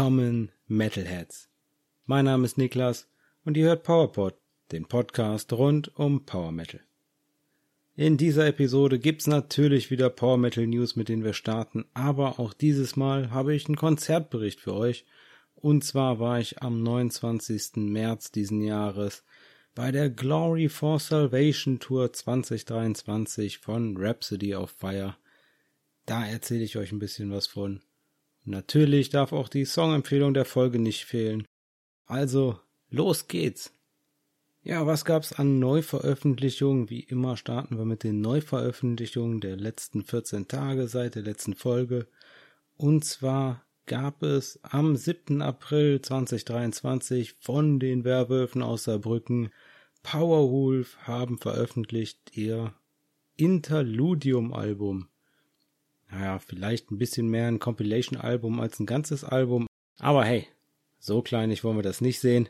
Willkommen, Metalheads. Mein Name ist Niklas und ihr hört PowerPod, den Podcast rund um Power Metal. In dieser Episode gibt's natürlich wieder Power Metal News, mit denen wir starten, aber auch dieses Mal habe ich einen Konzertbericht für euch. Und zwar war ich am 29. März diesen Jahres bei der Glory for Salvation Tour 2023 von Rhapsody of Fire. Da erzähle ich euch ein bisschen was von. Natürlich darf auch die Songempfehlung der Folge nicht fehlen. Also, los geht's! Ja, was gab's an Neuveröffentlichungen? Wie immer starten wir mit den Neuveröffentlichungen der letzten 14 Tage seit der letzten Folge. Und zwar gab es am 7. April 2023 von den Werwölfen aus Saarbrücken Powerwolf haben veröffentlicht ihr Interludium-Album naja, vielleicht ein bisschen mehr ein Compilation-Album als ein ganzes Album. Aber hey, so kleinig wollen wir das nicht sehen.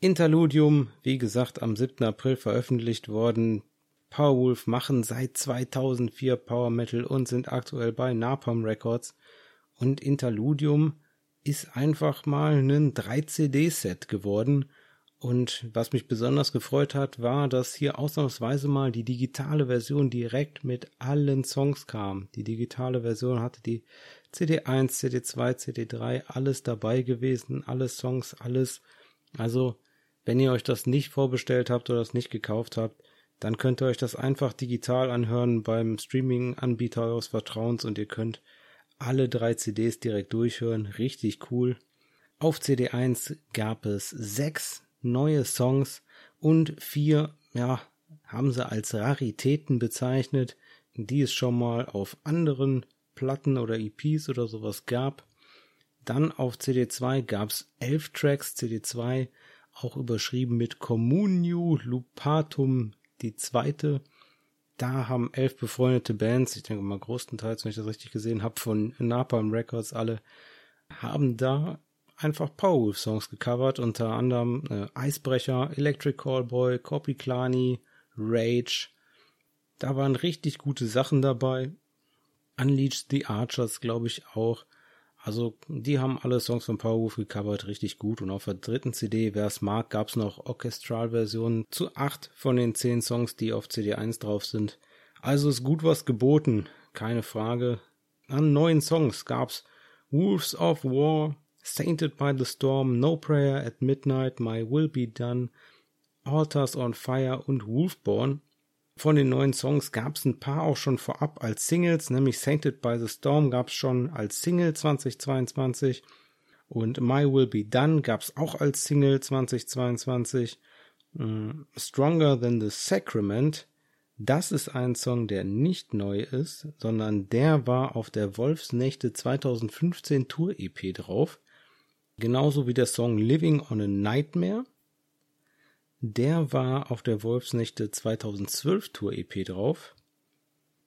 Interludium, wie gesagt, am 7. April veröffentlicht worden. Powerwolf machen seit 2004 Power Metal und sind aktuell bei Napalm Records. Und Interludium ist einfach mal ein 3-CD-Set geworden und was mich besonders gefreut hat, war, dass hier ausnahmsweise mal die digitale Version direkt mit allen Songs kam. Die digitale Version hatte die CD1, CD2, CD3, alles dabei gewesen, alle Songs, alles. Also, wenn ihr euch das nicht vorbestellt habt oder das nicht gekauft habt, dann könnt ihr euch das einfach digital anhören beim Streaming-Anbieter eures Vertrauens und ihr könnt alle drei CDs direkt durchhören. Richtig cool. Auf CD1 gab es sechs neue Songs und vier, ja, haben sie als Raritäten bezeichnet, die es schon mal auf anderen Platten oder EPs oder sowas gab. Dann auf CD2 gab's elf Tracks, CD2 auch überschrieben mit Communio Lupatum, die zweite. Da haben elf befreundete Bands, ich denke mal größtenteils, wenn ich das richtig gesehen habe, von Napalm Records alle, haben da einfach Powerwolf-Songs gecovert, unter anderem äh, Eisbrecher, Electric Callboy, Copy Klani, Rage. Da waren richtig gute Sachen dabei. Unleashed the Archers, glaube ich, auch. Also, die haben alle Songs von Powerwolf gecovert, richtig gut. Und auf der dritten CD, wer es mag, gab es noch Orchestral-Versionen zu acht von den zehn Songs, die auf CD1 drauf sind. Also ist gut was geboten, keine Frage. An neuen Songs gab's Wolves of War, Sainted by the Storm, No Prayer at Midnight, My Will Be Done, Altars on Fire und Wolfborn. Von den neuen Songs gab es ein paar auch schon vorab als Singles, nämlich Sainted by the Storm gab es schon als Single 2022 und My Will Be Done gab es auch als Single 2022. Mm, Stronger Than the Sacrament, das ist ein Song, der nicht neu ist, sondern der war auf der Wolfsnächte 2015 Tour EP drauf. Genauso wie der Song Living on a Nightmare. Der war auf der Wolfsnächte 2012 Tour EP drauf.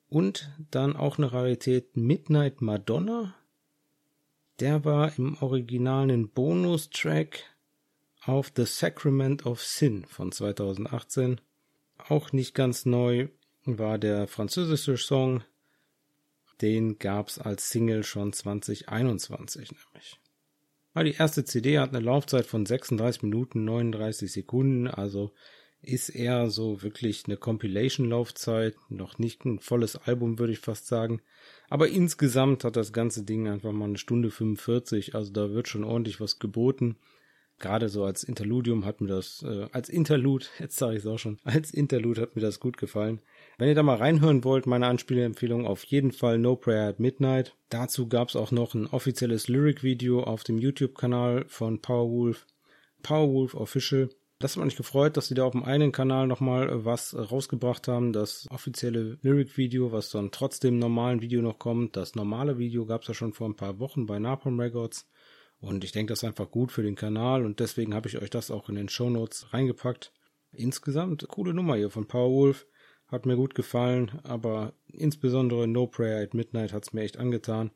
Und dann auch eine Rarität Midnight Madonna. Der war im originalen Bonustrack auf The Sacrament of Sin von 2018. Auch nicht ganz neu war der französische Song. Den gab's als Single schon 2021 nämlich. Weil die erste CD hat eine Laufzeit von 36 Minuten 39 Sekunden, also ist eher so wirklich eine Compilation-Laufzeit, noch nicht ein volles Album, würde ich fast sagen. Aber insgesamt hat das ganze Ding einfach mal eine Stunde 45, also da wird schon ordentlich was geboten. Gerade so als Interludium hat mir das, äh, als Interlude, jetzt sage ich es auch schon, als Interlude hat mir das gut gefallen. Wenn ihr da mal reinhören wollt, meine Anspielempfehlung auf jeden Fall No Prayer at Midnight. Dazu gab es auch noch ein offizielles Lyric-Video auf dem YouTube-Kanal von Powerwolf, Powerwolf Official. Das hat mich gefreut, dass sie da auf dem einen Kanal nochmal äh, was rausgebracht haben. Das offizielle Lyric-Video, was dann trotzdem normalen Video noch kommt. Das normale Video gab es ja schon vor ein paar Wochen bei Napalm Records. Und ich denke, das ist einfach gut für den Kanal und deswegen habe ich euch das auch in den Show Notes reingepackt. Insgesamt coole Nummer hier von Powerwolf. Hat mir gut gefallen, aber insbesondere No Prayer at Midnight hat's mir echt angetan.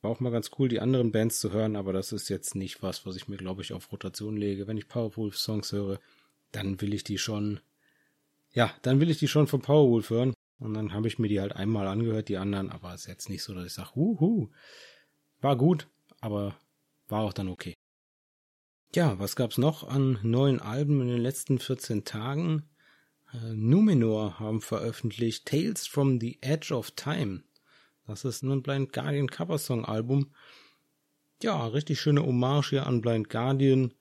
War auch mal ganz cool, die anderen Bands zu hören, aber das ist jetzt nicht was, was ich mir, glaube ich, auf Rotation lege. Wenn ich Powerwolf Songs höre, dann will ich die schon, ja, dann will ich die schon von Powerwolf hören. Und dann habe ich mir die halt einmal angehört, die anderen, aber ist jetzt nicht so, dass ich sage, wuhu. War gut, aber war auch dann okay. Ja, was gab's noch an neuen Alben in den letzten 14 Tagen? Äh, Numenor haben veröffentlicht Tales from the Edge of Time. Das ist ein Blind Guardian Coversong Album. Ja, richtig schöne Hommage hier an Blind Guardian,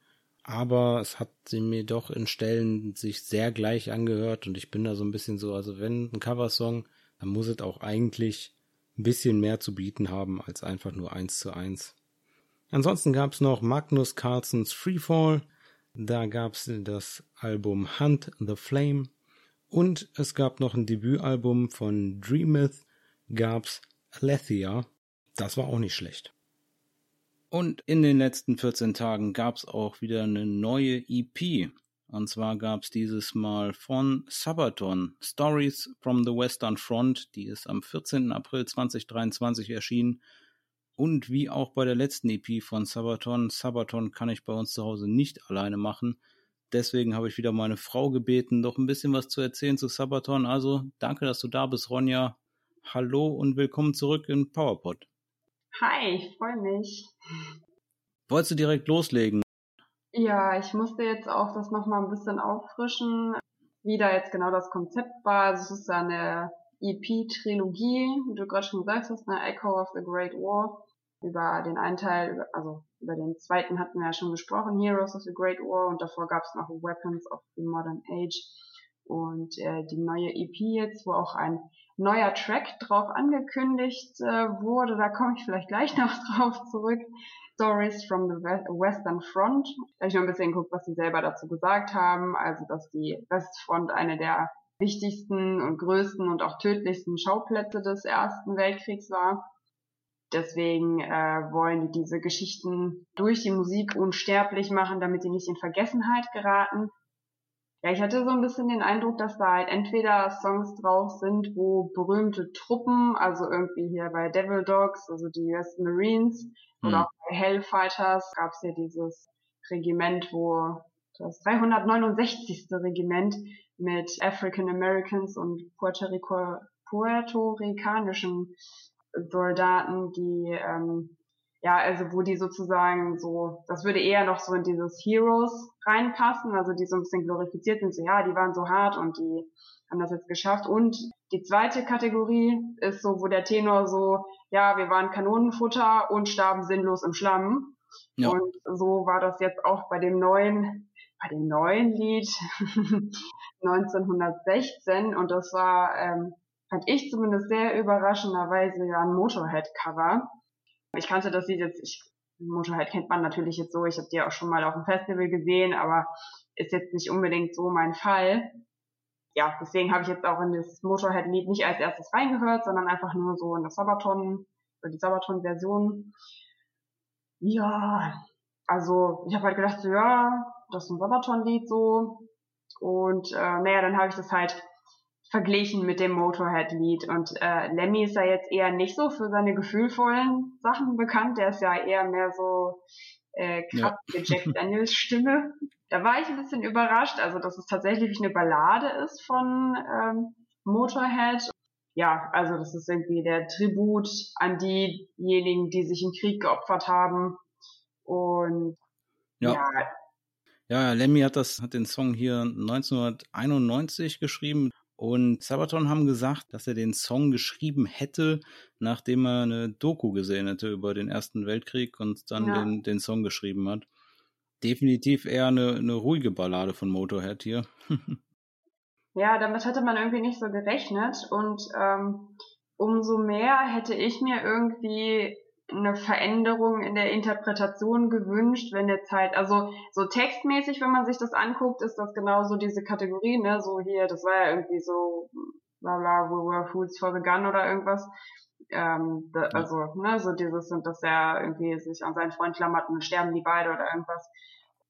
aber es hat sie mir doch in Stellen sich sehr gleich angehört und ich bin da so ein bisschen so, also wenn ein Coversong, dann muss es auch eigentlich ein bisschen mehr zu bieten haben als einfach nur eins zu eins. Ansonsten gab's noch Magnus Carlsens Freefall, da gab's das Album Hunt the Flame und es gab noch ein Debütalbum von Dreameth, gab's Alethea. Das war auch nicht schlecht. Und in den letzten 14 Tagen gab's auch wieder eine neue EP. Und zwar gab's dieses Mal von Sabaton Stories from the Western Front. Die ist am 14. April 2023 erschienen. Und wie auch bei der letzten EP von Sabaton, Sabaton kann ich bei uns zu Hause nicht alleine machen. Deswegen habe ich wieder meine Frau gebeten, doch ein bisschen was zu erzählen zu Sabaton. Also danke, dass du da bist, Ronja. Hallo und willkommen zurück in PowerPod. Hi, ich freue mich. Wolltest du direkt loslegen? Ja, ich musste jetzt auch das nochmal ein bisschen auffrischen, wie da jetzt genau das Konzept war. Also es ist eine EP-Trilogie, wie du gerade schon gesagt hast, eine Echo of the Great War. Über den einen Teil, also über den zweiten hatten wir ja schon gesprochen, Heroes of the Great War und davor gab es noch Weapons of the Modern Age und äh, die neue EP jetzt, wo auch ein neuer Track drauf angekündigt äh, wurde, da komme ich vielleicht gleich noch drauf zurück. Stories from the Western Front. Da habe ich noch ein bisschen geguckt, was sie selber dazu gesagt haben. Also, dass die Westfront eine der wichtigsten und größten und auch tödlichsten Schauplätze des Ersten Weltkriegs war. Deswegen äh, wollen die diese Geschichten durch die Musik unsterblich machen, damit sie nicht in Vergessenheit geraten. Ja, ich hatte so ein bisschen den Eindruck, dass da halt entweder Songs drauf sind, wo berühmte Truppen, also irgendwie hier bei Devil Dogs, also die US Marines, mhm. oder auch bei Hellfighters gab es ja dieses Regiment, wo das 369. Regiment mit African Americans und Puerto Rico, Puerto Ricanischen Soldaten, die ähm, ja, also wo die sozusagen so, das würde eher noch so in dieses Heroes reinpassen, also die so ein bisschen glorifiziert sind, so ja, die waren so hart und die haben das jetzt geschafft. Und die zweite Kategorie ist so, wo der Tenor so, ja, wir waren Kanonenfutter und starben sinnlos im Schlamm. Ja. Und so war das jetzt auch bei dem neuen, bei dem neuen Lied 1916 und das war, ähm, fand ich zumindest sehr überraschenderweise ja ein Motorhead-Cover. Ich kannte das Lied jetzt, ich, Motorhead kennt man natürlich jetzt so, ich habe die auch schon mal auf dem Festival gesehen, aber ist jetzt nicht unbedingt so mein Fall. Ja, deswegen habe ich jetzt auch in das Motorhead-Lied nicht als erstes reingehört, sondern einfach nur so in das Sabaton, die Sabaton-Version. Ja, also ich habe halt gedacht, so, ja, das ist ein Sabaton-Lied so. Und äh, naja, dann habe ich das halt verglichen mit dem Motorhead-Lied. Und äh, Lemmy ist ja jetzt eher nicht so für seine gefühlvollen Sachen bekannt. Der ist ja eher mehr so äh, kratzige ja. Jack Daniels Stimme. Da war ich ein bisschen überrascht, also dass es tatsächlich eine Ballade ist von ähm, Motorhead. Ja, also das ist irgendwie der Tribut an diejenigen, die sich im Krieg geopfert haben. Und ja. ja ja, Lemmy hat das, hat den Song hier 1991 geschrieben. Und Sabaton haben gesagt, dass er den Song geschrieben hätte, nachdem er eine Doku gesehen hätte über den Ersten Weltkrieg und dann ja. den, den Song geschrieben hat. Definitiv eher eine, eine ruhige Ballade von Motorhead hier. ja, damit hatte man irgendwie nicht so gerechnet und ähm, umso mehr hätte ich mir irgendwie eine Veränderung in der Interpretation gewünscht, wenn jetzt halt, also so textmäßig, wenn man sich das anguckt, ist das genauso diese Kategorie, ne, so hier, das war ja irgendwie so, bla bla, we were fools for the gun oder irgendwas. Ähm, da, also, ne, so dieses, und dass er irgendwie sich an seinen Freund klammert und sterben die beide oder irgendwas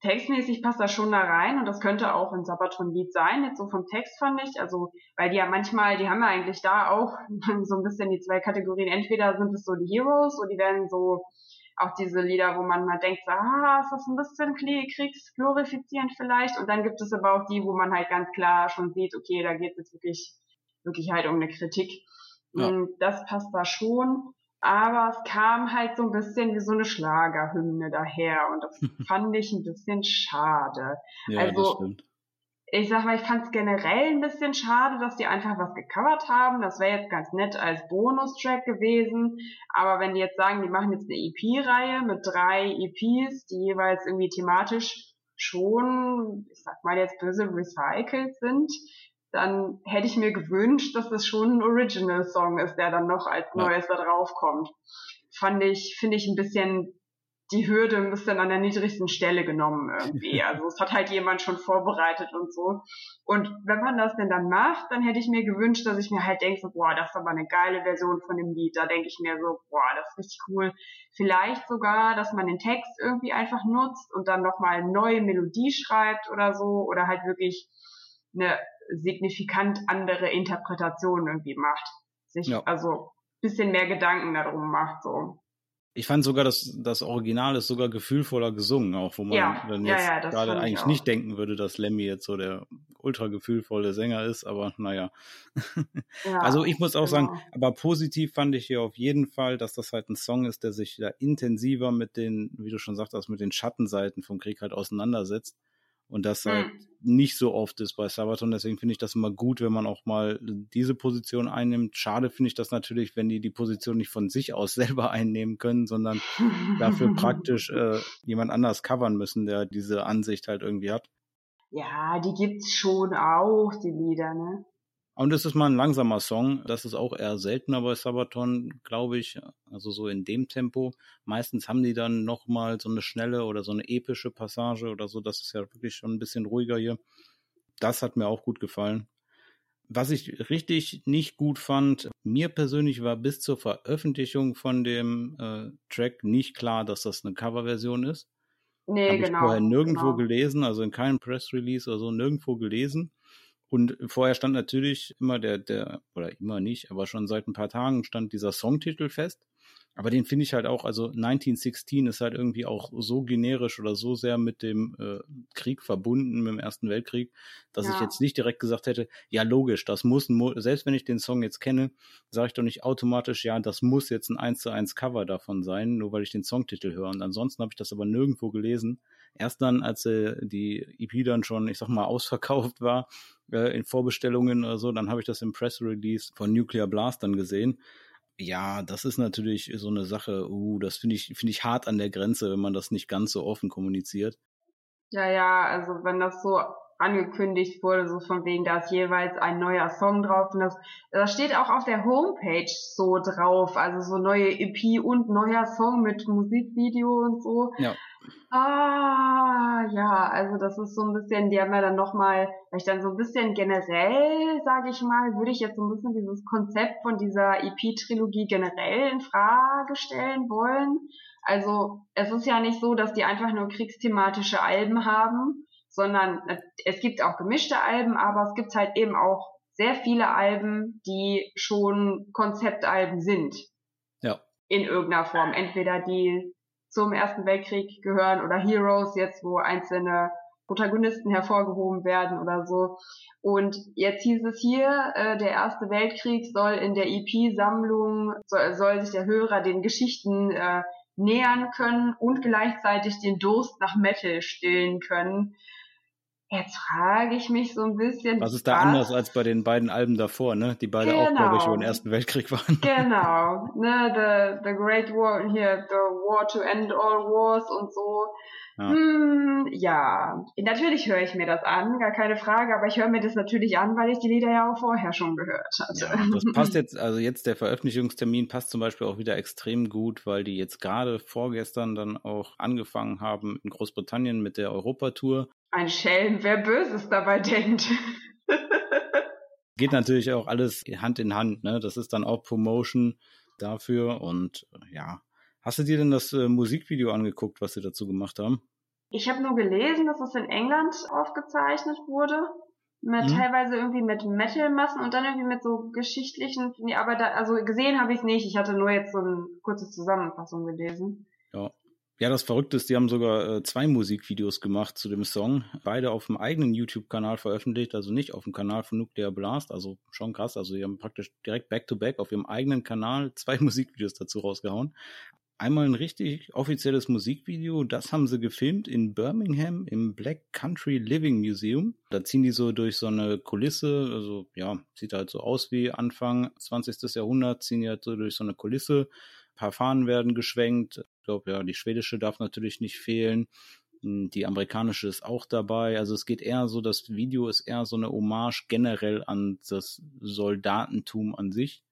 textmäßig passt das schon da rein und das könnte auch ein Sabaton-Lied sein, jetzt so vom Text fand ich, also, weil die ja manchmal, die haben ja eigentlich da auch so ein bisschen die zwei Kategorien, entweder sind es so die Heroes oder die werden so auch diese Lieder, wo man mal denkt, so, ah, ist das ein bisschen kriegsglorifizierend vielleicht und dann gibt es aber auch die, wo man halt ganz klar schon sieht, okay, da geht es jetzt wirklich, wirklich halt um eine Kritik. Ja. Das passt da schon. Aber es kam halt so ein bisschen wie so eine Schlagerhymne daher und das fand ich ein bisschen schade. Ja, also, ich sag mal, ich fand es generell ein bisschen schade, dass die einfach was gecovert haben. Das wäre jetzt ganz nett als Bonustrack gewesen. Aber wenn die jetzt sagen, die machen jetzt eine EP-Reihe mit drei EPs, die jeweils irgendwie thematisch schon, ich sag mal jetzt böse recycelt sind, dann hätte ich mir gewünscht, dass das schon ein Original-Song ist, der dann noch als Neues ja. da drauf kommt. Fand ich, finde ich ein bisschen die Hürde ein bisschen an der niedrigsten Stelle genommen irgendwie. Also es hat halt jemand schon vorbereitet und so. Und wenn man das denn dann macht, dann hätte ich mir gewünscht, dass ich mir halt denke, so, boah, das ist aber eine geile Version von dem Lied. Da denke ich mir so, boah, das ist richtig cool. Vielleicht sogar, dass man den Text irgendwie einfach nutzt und dann nochmal eine neue Melodie schreibt oder so. Oder halt wirklich eine signifikant andere Interpretation irgendwie macht. Sich ja. also bisschen mehr Gedanken darum macht, so. Ich fand sogar, dass das Original ist sogar gefühlvoller gesungen, auch wo man ja, dann jetzt ja, ja, gerade eigentlich nicht denken würde, dass Lemmy jetzt so der ultra gefühlvolle Sänger ist, aber naja. also ich muss auch genau. sagen, aber positiv fand ich hier auf jeden Fall, dass das halt ein Song ist, der sich da intensiver mit den, wie du schon sagtest, mit den Schattenseiten vom Krieg halt auseinandersetzt und das halt hm. nicht so oft ist bei Sabaton. Deswegen finde ich das immer gut, wenn man auch mal diese Position einnimmt. Schade finde ich das natürlich, wenn die die Position nicht von sich aus selber einnehmen können, sondern dafür praktisch äh, jemand anders covern müssen, der diese Ansicht halt irgendwie hat. Ja, die gibt's schon auch, die Lieder, ne? Und es ist mal ein langsamer Song. Das ist auch eher seltener bei Sabaton, glaube ich. Also so in dem Tempo. Meistens haben die dann nochmal so eine schnelle oder so eine epische Passage oder so. Das ist ja wirklich schon ein bisschen ruhiger hier. Das hat mir auch gut gefallen. Was ich richtig nicht gut fand, mir persönlich war bis zur Veröffentlichung von dem äh, Track nicht klar, dass das eine Coverversion ist. Nee, Hab genau. Ich vorher nirgendwo genau. gelesen, also in keinem Press Release oder so, nirgendwo gelesen. Und vorher stand natürlich immer der, der, oder immer nicht, aber schon seit ein paar Tagen stand dieser Songtitel fest. Aber den finde ich halt auch, also 1916 ist halt irgendwie auch so generisch oder so sehr mit dem äh, Krieg verbunden, mit dem Ersten Weltkrieg, dass ja. ich jetzt nicht direkt gesagt hätte, ja logisch, das muss, ein selbst wenn ich den Song jetzt kenne, sage ich doch nicht automatisch, ja, das muss jetzt ein 1 zu 1 Cover davon sein, nur weil ich den Songtitel höre. Und ansonsten habe ich das aber nirgendwo gelesen. Erst dann, als äh, die EP dann schon, ich sag mal, ausverkauft war, äh, in Vorbestellungen oder so, dann habe ich das im Press Release von Nuclear Blast dann gesehen. Ja, das ist natürlich so eine Sache, uh, das finde ich, finde ich hart an der Grenze, wenn man das nicht ganz so offen kommuniziert. Ja, ja, also wenn das so angekündigt wurde, so von wegen, da ist jeweils ein neuer Song drauf und das, das steht auch auf der Homepage so drauf, also so neue EP und neuer Song mit Musikvideo und so. Ja. Ah, ja, also das ist so ein bisschen, die haben ja dann nochmal, vielleicht dann so ein bisschen generell, sage ich mal, würde ich jetzt so ein bisschen dieses Konzept von dieser EP-Trilogie generell in Frage stellen wollen. Also es ist ja nicht so, dass die einfach nur kriegsthematische Alben haben, sondern es gibt auch gemischte Alben, aber es gibt halt eben auch sehr viele Alben, die schon Konzeptalben sind. Ja. In irgendeiner Form. Entweder die zum Ersten Weltkrieg gehören oder Heroes, jetzt wo einzelne Protagonisten hervorgehoben werden oder so. Und jetzt hieß es hier, äh, der Erste Weltkrieg soll in der EP-Sammlung, soll, soll sich der Hörer den Geschichten äh, nähern können und gleichzeitig den Durst nach Metal stillen können. Jetzt frage ich mich so ein bisschen. Was ist da was? anders als bei den beiden Alben davor, ne? Die beide genau. auch, glaube ich, über den Ersten Weltkrieg waren. Genau, ne? The, the Great War, hier, The War to End All Wars und so. Ja. Hm, ja, natürlich höre ich mir das an, gar keine Frage, aber ich höre mir das natürlich an, weil ich die Lieder ja auch vorher schon gehört hatte. Ja, das passt jetzt, also jetzt der Veröffentlichungstermin passt zum Beispiel auch wieder extrem gut, weil die jetzt gerade vorgestern dann auch angefangen haben in Großbritannien mit der Europatour. Ein Schelm, wer Böses dabei denkt. Geht natürlich auch alles Hand in Hand, ne? Das ist dann auch Promotion dafür und ja, Hast du dir denn das äh, Musikvideo angeguckt, was sie dazu gemacht haben? Ich habe nur gelesen, dass es in England aufgezeichnet wurde. Mit, mhm. Teilweise irgendwie mit Metal-Massen und dann irgendwie mit so geschichtlichen, nee, aber da, also gesehen habe ich es nicht. Ich hatte nur jetzt so eine kurze Zusammenfassung gelesen. Ja. Ja, das Verrückte ist, die haben sogar äh, zwei Musikvideos gemacht zu dem Song, beide auf dem eigenen YouTube-Kanal veröffentlicht, also nicht auf dem Kanal von Nuclear Blast, also schon krass, also die haben praktisch direkt back-to-back -back auf ihrem eigenen Kanal zwei Musikvideos dazu rausgehauen. Einmal ein richtig offizielles Musikvideo, das haben sie gefilmt in Birmingham im Black Country Living Museum. Da ziehen die so durch so eine Kulisse, also ja, sieht halt so aus wie Anfang 20. Jahrhundert, ziehen die halt so durch so eine Kulisse paar Fahnen werden geschwenkt. Ich glaube, ja, die schwedische darf natürlich nicht fehlen. Hm, die amerikanische ist auch dabei. Also es geht eher so, das Video ist eher so eine Hommage generell an das Soldatentum an sich.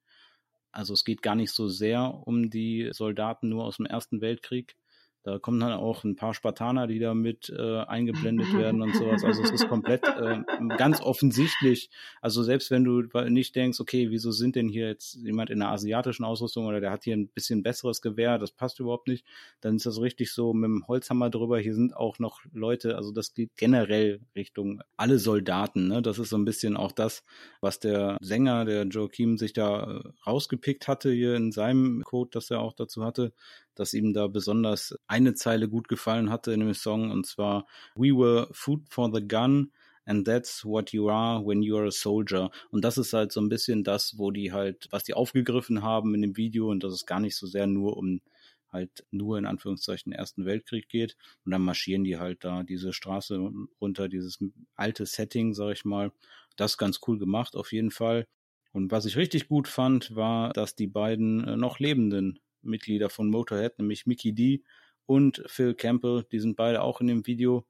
Also es geht gar nicht so sehr um die Soldaten nur aus dem Ersten Weltkrieg, da kommen dann auch ein paar Spartaner, die da mit äh, eingeblendet werden und sowas. Also es ist komplett äh, ganz offensichtlich. Also selbst wenn du nicht denkst, okay, wieso sind denn hier jetzt jemand in einer asiatischen Ausrüstung oder der hat hier ein bisschen besseres Gewehr, das passt überhaupt nicht, dann ist das richtig so mit dem Holzhammer drüber. Hier sind auch noch Leute, also das geht generell Richtung alle Soldaten. Ne? Das ist so ein bisschen auch das, was der Sänger, der Joachim, sich da äh, rausgepickt hatte hier in seinem Code, das er auch dazu hatte dass ihm da besonders eine Zeile gut gefallen hatte in dem Song und zwar We were food for the gun and that's what you are when you're a soldier. Und das ist halt so ein bisschen das, wo die halt, was die aufgegriffen haben in dem Video und dass es gar nicht so sehr nur um halt nur in Anführungszeichen Ersten Weltkrieg geht. Und dann marschieren die halt da diese Straße runter, dieses alte Setting, sag ich mal. Das ganz cool gemacht, auf jeden Fall. Und was ich richtig gut fand, war, dass die beiden äh, noch lebenden Mitglieder von Motorhead, nämlich Mickey D und Phil Campbell. Die sind beide auch in dem Video.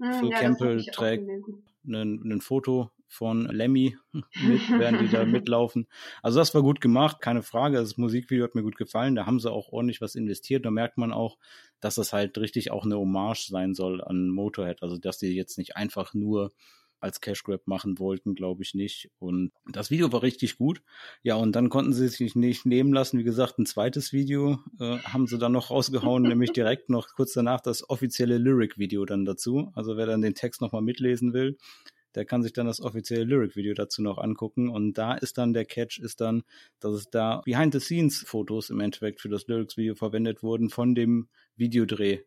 Hm, Phil ja, Campbell trägt ein Foto von Lemmy mit, während die da mitlaufen. Also das war gut gemacht, keine Frage. Das Musikvideo hat mir gut gefallen. Da haben sie auch ordentlich was investiert. Da merkt man auch, dass das halt richtig auch eine Hommage sein soll an Motorhead. Also dass die jetzt nicht einfach nur als Cash Grab machen wollten, glaube ich nicht. Und das Video war richtig gut. Ja, und dann konnten sie sich nicht nehmen lassen. Wie gesagt, ein zweites Video äh, haben sie dann noch rausgehauen, nämlich direkt noch kurz danach das offizielle Lyric-Video dann dazu. Also wer dann den Text nochmal mitlesen will, der kann sich dann das offizielle Lyric-Video dazu noch angucken. Und da ist dann der Catch, ist dann, dass es da Behind-the-Scenes-Fotos im Endeffekt für das Lyrics-Video verwendet wurden von dem Videodreh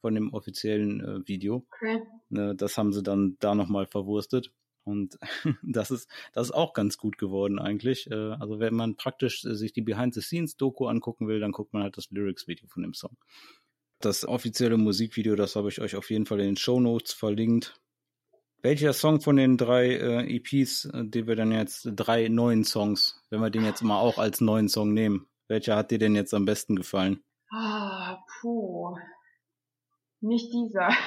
von dem offiziellen äh, Video. Okay. Ne, das haben sie dann da nochmal verwurstet. Und das ist, das ist auch ganz gut geworden eigentlich. Äh, also wenn man praktisch äh, sich die Behind-the-Scenes-Doku angucken will, dann guckt man halt das Lyrics-Video von dem Song. Das offizielle Musikvideo, das habe ich euch auf jeden Fall in den Show Notes verlinkt. Welcher Song von den drei äh, EPs, äh, die wir dann jetzt, drei neuen Songs, wenn wir den jetzt mal auch als neuen Song nehmen, welcher hat dir denn jetzt am besten gefallen? Ah, puh. Nicht dieser.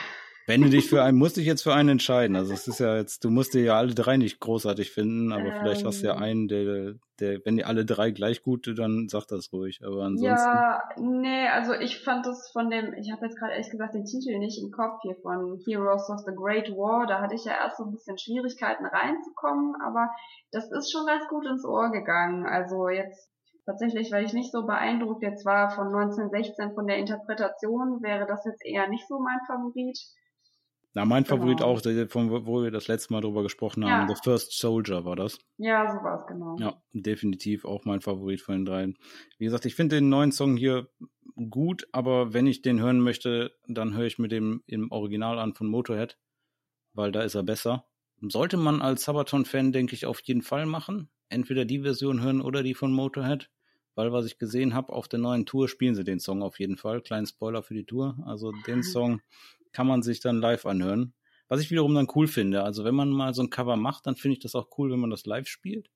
Wenn du dich für einen, musst dich jetzt für einen entscheiden. Also es ist ja jetzt, du musst dir ja alle drei nicht großartig finden, aber ähm, vielleicht hast du ja ähm. einen, der, der, wenn die alle drei gleich gut, dann sag das ruhig. Aber ansonsten. Ja, nee, also ich fand das von dem, ich habe jetzt gerade ehrlich gesagt den Titel nicht im Kopf hier von Heroes of the Great War. Da hatte ich ja erst so ein bisschen Schwierigkeiten reinzukommen, aber das ist schon ganz gut ins Ohr gegangen. Also jetzt Tatsächlich, weil ich nicht so beeindruckt jetzt war von 1916 von der Interpretation, wäre das jetzt eher nicht so mein Favorit. Na, mein genau. Favorit auch, von wo wir das letzte Mal drüber gesprochen haben, ja. The First Soldier war das. Ja, so war es, genau. Ja, definitiv auch mein Favorit von den dreien. Wie gesagt, ich finde den neuen Song hier gut, aber wenn ich den hören möchte, dann höre ich mir den im Original an von Motorhead, weil da ist er besser. Sollte man als Sabaton-Fan, denke ich, auf jeden Fall machen. Entweder die Version hören oder die von Motorhead weil was ich gesehen habe, auf der neuen Tour spielen sie den Song auf jeden Fall. Kleinen Spoiler für die Tour. Also den mhm. Song kann man sich dann live anhören. Was ich wiederum dann cool finde. Also wenn man mal so ein Cover macht, dann finde ich das auch cool, wenn man das live spielt.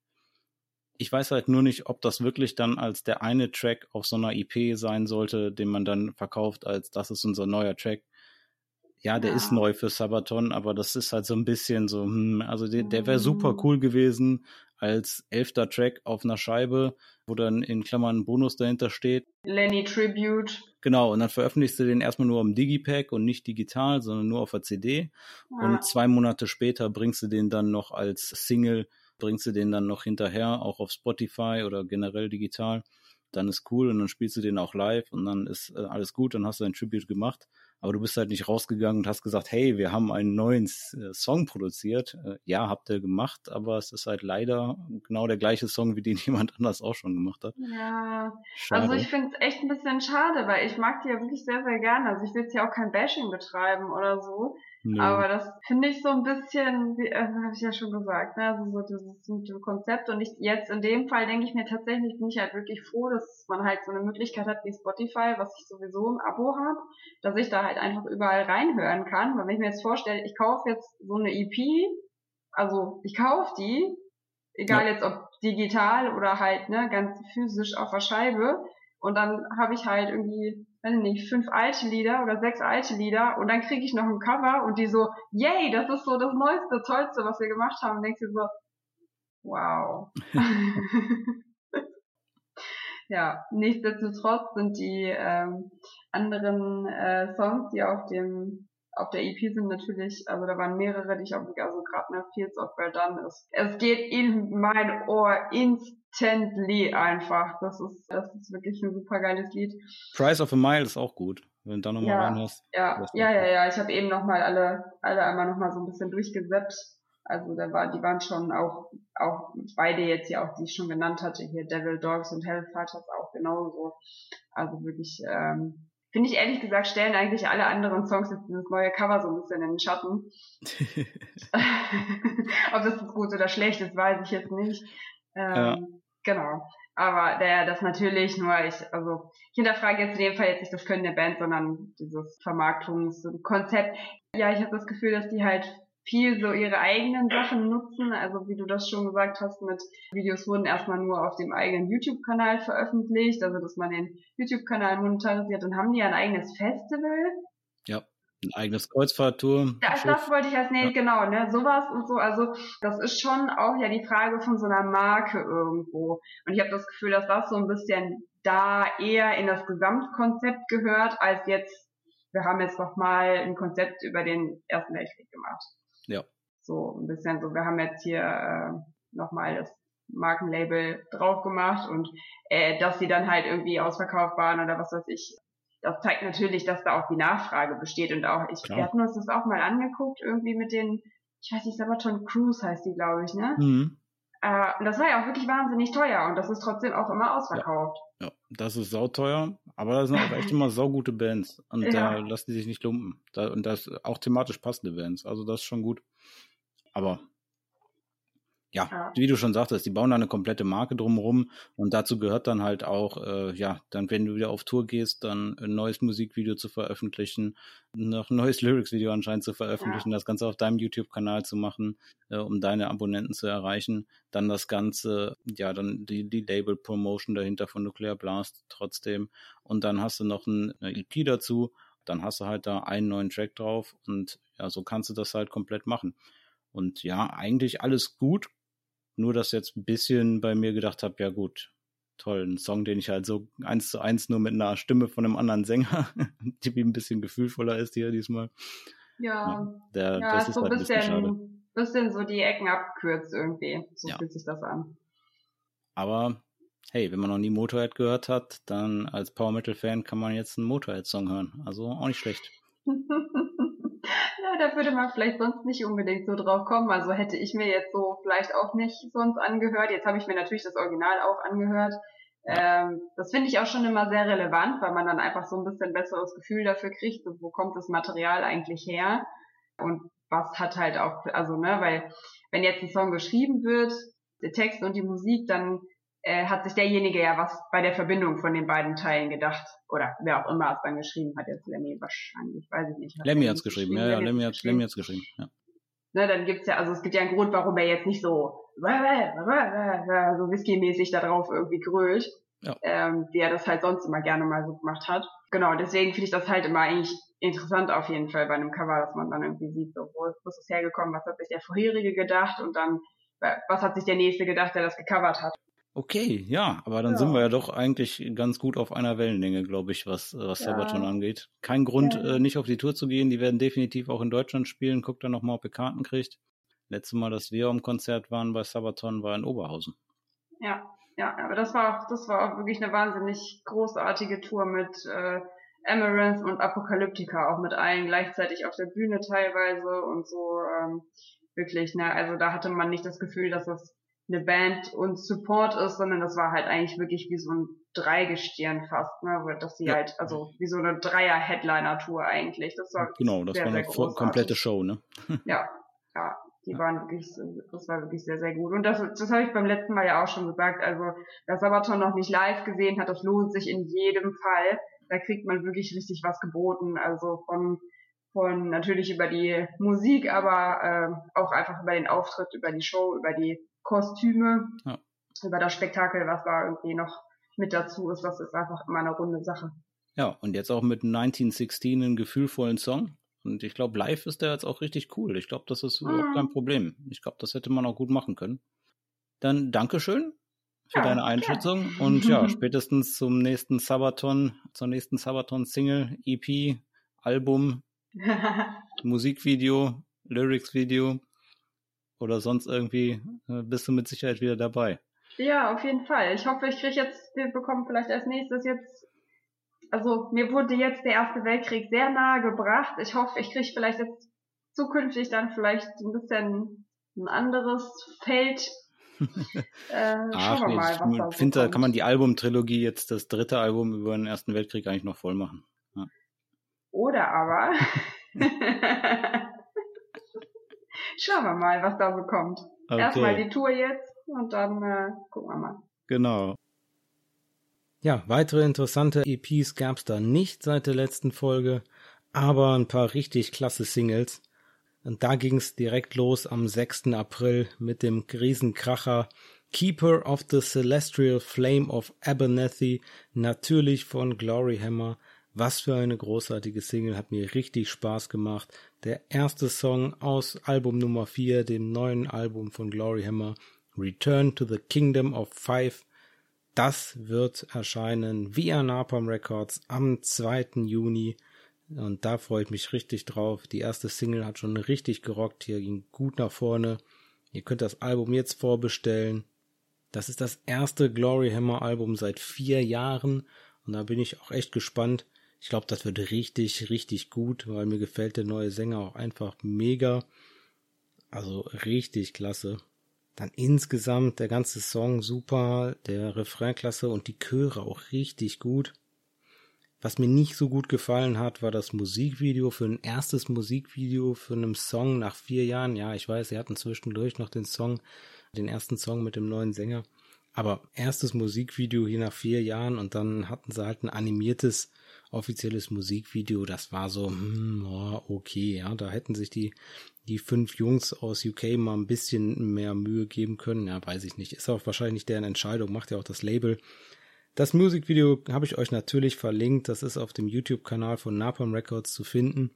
Ich weiß halt nur nicht, ob das wirklich dann als der eine Track auf so einer EP sein sollte, den man dann verkauft als das ist unser neuer Track. Ja, der ja. ist neu für Sabaton, aber das ist halt so ein bisschen so, hm, also der, der wäre super mhm. cool gewesen als elfter Track auf einer Scheibe wo dann in Klammern ein Bonus dahinter steht. Lenny Tribute. Genau, und dann veröffentlichst du den erstmal nur am Digipack und nicht digital, sondern nur auf der CD. Ja. Und zwei Monate später bringst du den dann noch als Single, bringst du den dann noch hinterher, auch auf Spotify oder generell digital. Dann ist cool und dann spielst du den auch live und dann ist äh, alles gut, dann hast du ein Tribute gemacht. Aber du bist halt nicht rausgegangen und hast gesagt, hey, wir haben einen neuen äh, Song produziert. Äh, ja, habt ihr gemacht, aber es ist halt leider genau der gleiche Song, wie den jemand anders auch schon gemacht hat. Ja, schade. also ich finde es echt ein bisschen schade, weil ich mag die ja wirklich sehr, sehr gerne. Also ich will jetzt hier auch kein Bashing betreiben oder so. Nö. Aber das finde ich so ein bisschen, wie äh, habe ich ja schon gesagt, ne? also so dieses Konzept. Und ich jetzt in dem Fall denke ich mir tatsächlich, bin ich halt wirklich froh, dass man halt so eine Möglichkeit hat wie Spotify, was ich sowieso im Abo habe, dass ich da halt einfach überall reinhören kann. Weil wenn ich mir jetzt vorstelle, ich kaufe jetzt so eine EP, also ich kaufe die, egal ja. jetzt ob digital oder halt ne, ganz physisch auf der Scheibe, und dann habe ich halt irgendwie weiß nicht, fünf alte Lieder oder sechs alte Lieder und dann kriege ich noch ein Cover und die so, yay, das ist so das Neueste, Tollste, was wir gemacht haben. Und denkst du so, wow. ja, nichtsdestotrotz sind die ähm, anderen äh, Songs, die auf dem auf der EP sind natürlich, also da waren mehrere, die ich auch, also gerade nach Fields of Verdun ist. Es geht in mein Ohr instantly einfach. Das ist, das ist wirklich ein super geiles Lied. Price of a Mile ist auch gut, wenn du da nochmal ja, reinhörst. Ja, ja, ja, ja, ich habe eben nochmal alle, alle einmal nochmal so ein bisschen durchgesetzt. Also da war, die waren schon auch, auch beide jetzt hier auch, die ich schon genannt hatte, hier Devil Dogs und Hellfighters auch genauso. Also wirklich, ähm, finde ich ehrlich gesagt, stellen eigentlich alle anderen Songs jetzt dieses neue Cover so ein bisschen in den Schatten. Ob das jetzt gut oder schlecht ist, weiß ich jetzt nicht. Ähm, ja. Genau. Aber der, das natürlich nur, ich, also, ich hinterfrage jetzt in dem Fall jetzt nicht das Können der Band, sondern dieses Vermarktungskonzept. Ja, ich habe das Gefühl, dass die halt viel so ihre eigenen Sachen nutzen. Also wie du das schon gesagt hast, mit Videos wurden erstmal nur auf dem eigenen YouTube-Kanal veröffentlicht, also dass man den YouTube-Kanal monetarisiert. Dann haben die ein eigenes Festival. Ja. Ein eigenes Kreuzfahrttour. Das, das wollte ich als nee, ja. genau, ne, sowas und so. Also das ist schon auch ja die Frage von so einer Marke irgendwo. Und ich habe das Gefühl, dass das so ein bisschen da eher in das Gesamtkonzept gehört, als jetzt, wir haben jetzt noch mal ein Konzept über den Ersten Weltkrieg gemacht. Ja. So ein bisschen so, wir haben jetzt hier äh, nochmal das Markenlabel drauf gemacht und äh, dass sie dann halt irgendwie ausverkauft waren oder was weiß ich. Das zeigt natürlich, dass da auch die Nachfrage besteht und auch, ich, wir hatten uns das auch mal angeguckt, irgendwie mit den, ich weiß nicht, Sabaton Cruise heißt die, glaube ich, ne? Mhm. Äh, und das war ja auch wirklich wahnsinnig teuer und das ist trotzdem auch immer ausverkauft. Ja, ja das ist sauteuer, aber da sind auch echt immer saugute Bands und ja. da lassen die sich nicht lumpen. Da, und das auch thematisch passende Bands, also das ist schon gut. Aber ja, ja, wie du schon sagtest, die bauen da eine komplette Marke drumherum und dazu gehört dann halt auch, äh, ja, dann wenn du wieder auf Tour gehst, dann ein neues Musikvideo zu veröffentlichen, noch ein neues Lyrics-Video anscheinend zu veröffentlichen, ja. das Ganze auf deinem YouTube-Kanal zu machen, äh, um deine Abonnenten zu erreichen, dann das Ganze, ja, dann die, die Label-Promotion dahinter von Nuclear Blast trotzdem und dann hast du noch ein, eine EP dazu, dann hast du halt da einen neuen Track drauf und ja, so kannst du das halt komplett machen. Und ja, eigentlich alles gut, nur, dass jetzt ein bisschen bei mir gedacht habe, ja gut, toll, ein Song, den ich halt so eins zu eins nur mit einer Stimme von einem anderen Sänger, die ein bisschen gefühlvoller ist hier diesmal. Ja, ja, der, ja das ist so halt ein bisschen, bisschen, bisschen, so die Ecken abkürzt irgendwie. So ja. fühlt sich das an. Aber hey, wenn man noch nie Motorhead gehört hat, dann als Power Metal Fan kann man jetzt einen Motorhead-Song hören. Also auch nicht schlecht. Ja, da würde man vielleicht sonst nicht unbedingt so drauf kommen. Also hätte ich mir jetzt so vielleicht auch nicht sonst angehört. Jetzt habe ich mir natürlich das Original auch angehört. Ähm, das finde ich auch schon immer sehr relevant, weil man dann einfach so ein bisschen besseres Gefühl dafür kriegt, wo kommt das Material eigentlich her und was hat halt auch, also ne, weil wenn jetzt ein Song geschrieben wird, der Text und die Musik, dann äh, hat sich derjenige ja was bei der Verbindung von den beiden Teilen gedacht. Oder wer auch immer es dann geschrieben hat, jetzt Lemmy wahrscheinlich, weiß ich nicht. Lemmy hat's geschrieben, ja, ja, Lemmy hat's, Lemmy hat's geschrieben, ja. Ne, dann gibt's ja, also es gibt ja einen Grund, warum er jetzt nicht so, so Whisky-mäßig da drauf irgendwie grölt, ja. ähm, wie er das halt sonst immer gerne mal so gemacht hat. Genau, deswegen finde ich das halt immer eigentlich interessant auf jeden Fall bei einem Cover, dass man dann irgendwie sieht, so, wo, wo ist es hergekommen, was hat sich der vorherige gedacht und dann, was hat sich der nächste gedacht, der das gecovert hat. Okay, ja, aber dann ja. sind wir ja doch eigentlich ganz gut auf einer Wellenlänge, glaube ich, was, was ja. Sabaton angeht. Kein Grund, ja. äh, nicht auf die Tour zu gehen. Die werden definitiv auch in Deutschland spielen. Guckt dann nochmal, ob ihr Karten kriegt. Letztes Mal, dass wir am Konzert waren bei Sabaton, war in Oberhausen. Ja, ja, aber das war auch, das war auch wirklich eine wahnsinnig großartige Tour mit äh, Amaranth und Apocalyptica auch mit allen gleichzeitig auf der Bühne teilweise und so ähm, wirklich, ne, also da hatte man nicht das Gefühl, dass das eine Band und Support ist, sondern das war halt eigentlich wirklich wie so ein Dreigestirn fast, ne, dass sie ja. halt, also wie so eine Dreier-Headliner-Tour eigentlich. Das war genau, das sehr, war eine sehr komplette Show, ne? ja, ja, die waren wirklich, das war wirklich sehr, sehr gut. Und das, das habe ich beim letzten Mal ja auch schon gesagt. Also, wer Sabaton noch nicht live gesehen hat, das lohnt sich in jedem Fall da kriegt man wirklich richtig was geboten. Also von, von natürlich über die Musik, aber äh, auch einfach über den Auftritt, über die Show, über die Kostüme, ja. über das Spektakel, was da irgendwie noch mit dazu ist. Das ist einfach immer eine runde Sache. Ja, und jetzt auch mit 1916 einen gefühlvollen Song. Und ich glaube, live ist der jetzt auch richtig cool. Ich glaube, das ist überhaupt kein Problem. Ich glaube, das hätte man auch gut machen können. Dann Dankeschön für ja, deine Einschätzung. Ja. Und ja, spätestens zum nächsten Sabaton, zur nächsten Sabaton-Single, EP, Album, Musikvideo, Lyrics-Video oder sonst irgendwie äh, bist du mit Sicherheit wieder dabei. Ja, auf jeden Fall. Ich hoffe, ich kriege jetzt, wir bekommen vielleicht als nächstes jetzt, also mir wurde jetzt der Erste Weltkrieg sehr nahe gebracht. Ich hoffe, ich kriege vielleicht jetzt zukünftig dann vielleicht ein bisschen ein anderes Feld äh, Ach, nee, mal, was ich finde, da kann man die Albumtrilogie jetzt, das dritte Album über den Ersten Weltkrieg eigentlich noch voll machen. Ja. Oder aber schauen wir mal, was da so kommt. Okay. Erstmal die Tour jetzt und dann äh, gucken wir mal. Genau. Ja, weitere interessante EPs gab es da nicht seit der letzten Folge, aber ein paar richtig klasse Singles. Und da ging's direkt los am 6. April mit dem Riesenkracher Keeper of the Celestial Flame of Abernethy, natürlich von Gloryhammer. Was für eine großartige Single, hat mir richtig Spaß gemacht. Der erste Song aus Album Nummer 4, dem neuen Album von Gloryhammer, Return to the Kingdom of Five. Das wird erscheinen via Napalm Records am 2. Juni. Und da freue ich mich richtig drauf. Die erste Single hat schon richtig gerockt. Hier ging gut nach vorne. Ihr könnt das Album jetzt vorbestellen. Das ist das erste Glory Hammer Album seit vier Jahren. Und da bin ich auch echt gespannt. Ich glaube, das wird richtig, richtig gut, weil mir gefällt der neue Sänger auch einfach mega. Also richtig klasse. Dann insgesamt der ganze Song super, der Refrain klasse und die Chöre auch richtig gut. Was mir nicht so gut gefallen hat, war das Musikvideo für ein erstes Musikvideo für einen Song nach vier Jahren. Ja, ich weiß, sie hatten zwischendurch noch den Song, den ersten Song mit dem neuen Sänger. Aber erstes Musikvideo hier nach vier Jahren und dann hatten sie halt ein animiertes offizielles Musikvideo. Das war so, hm, okay, ja, da hätten sich die die fünf Jungs aus UK mal ein bisschen mehr Mühe geben können. Ja, weiß ich nicht. Ist auch wahrscheinlich deren Entscheidung, macht ja auch das Label. Das Musikvideo habe ich euch natürlich verlinkt. Das ist auf dem YouTube-Kanal von Napalm Records zu finden.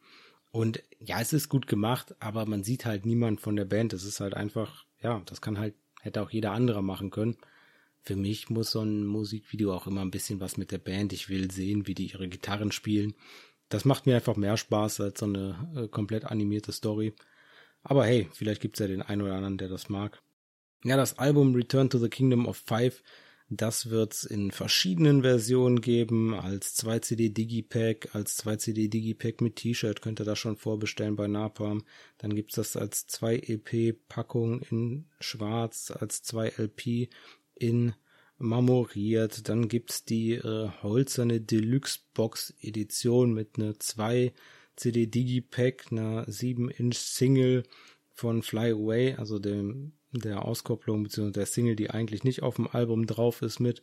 Und ja, es ist gut gemacht, aber man sieht halt niemand von der Band. Es ist halt einfach, ja, das kann halt, hätte auch jeder andere machen können. Für mich muss so ein Musikvideo auch immer ein bisschen was mit der Band. Ich will sehen, wie die ihre Gitarren spielen. Das macht mir einfach mehr Spaß als so eine äh, komplett animierte Story. Aber hey, vielleicht gibt's ja den einen oder anderen, der das mag. Ja, das Album Return to the Kingdom of Five das wird's in verschiedenen Versionen geben, als 2 CD Digipack, als 2 CD Digipack mit T-Shirt könnt ihr das schon vorbestellen bei Napalm. Dann gibt's das als 2 EP Packung in schwarz, als 2 LP in marmoriert. Dann gibt's die äh, holzerne Deluxe Box Edition mit einer 2 CD Digipack, einer 7 Inch Single von Fly Away, also dem der Auskopplung bzw. der Single, die eigentlich nicht auf dem Album drauf ist, mit.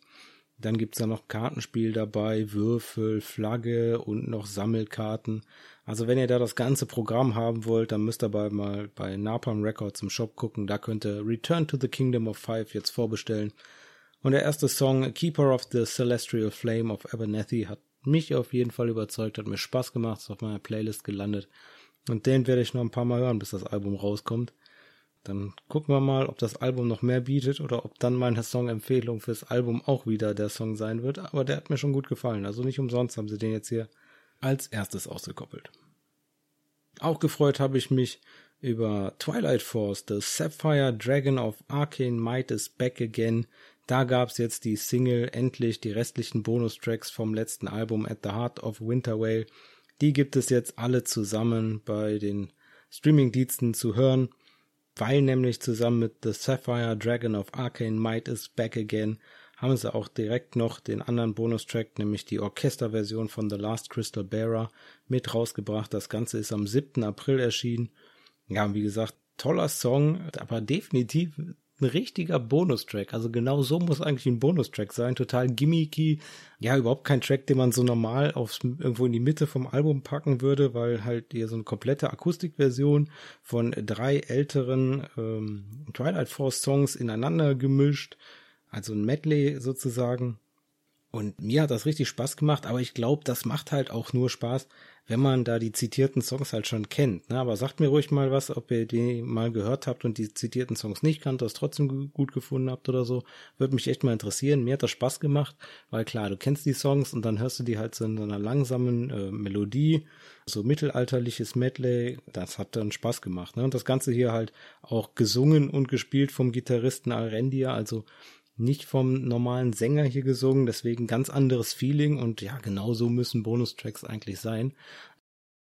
Dann gibt's da noch Kartenspiel dabei, Würfel, Flagge und noch Sammelkarten. Also wenn ihr da das ganze Programm haben wollt, dann müsst ihr bei, mal bei Napalm Records im Shop gucken. Da könnt ihr Return to the Kingdom of Five jetzt vorbestellen. Und der erste Song, Keeper of the Celestial Flame of Abernethy, hat mich auf jeden Fall überzeugt, hat mir Spaß gemacht, ist auf meiner Playlist gelandet. Und den werde ich noch ein paar Mal hören, bis das Album rauskommt. Dann gucken wir mal, ob das Album noch mehr bietet oder ob dann meine Song-Empfehlung fürs Album auch wieder der Song sein wird. Aber der hat mir schon gut gefallen. Also nicht umsonst haben sie den jetzt hier als erstes ausgekoppelt. Auch gefreut habe ich mich über Twilight Force, The Sapphire Dragon of Arcane Might is Back Again. Da gab's jetzt die Single endlich, die restlichen Bonustracks vom letzten Album At the Heart of Winter Whale. Die gibt es jetzt alle zusammen bei den Streaming-Diensten zu hören, weil nämlich zusammen mit The Sapphire Dragon of Arcane Might is Back Again haben sie auch direkt noch den anderen Bonustrack, nämlich die Orchesterversion von The Last Crystal Bearer, mit rausgebracht. Das Ganze ist am 7. April erschienen. Ja, wie gesagt, toller Song, aber definitiv ein richtiger Bonustrack. Also genau so muss eigentlich ein Bonustrack sein. Total gimmicky. Ja, überhaupt kein Track, den man so normal aufs, irgendwo in die Mitte vom Album packen würde, weil halt hier so eine komplette Akustikversion von drei älteren ähm, Twilight Force Songs ineinander gemischt. Also ein Medley sozusagen. Und mir hat das richtig Spaß gemacht, aber ich glaube, das macht halt auch nur Spaß, wenn man da die zitierten Songs halt schon kennt. Ne? Aber sagt mir ruhig mal was, ob ihr die mal gehört habt und die zitierten Songs nicht kannt, das trotzdem gut gefunden habt oder so. Würde mich echt mal interessieren. Mir hat das Spaß gemacht, weil klar, du kennst die Songs und dann hörst du die halt so in einer langsamen äh, Melodie, so mittelalterliches Medley. Das hat dann Spaß gemacht. Ne? Und das Ganze hier halt auch gesungen und gespielt vom Gitarristen Arendia, also nicht vom normalen Sänger hier gesungen, deswegen ganz anderes Feeling und ja, genau so müssen Bonustracks eigentlich sein.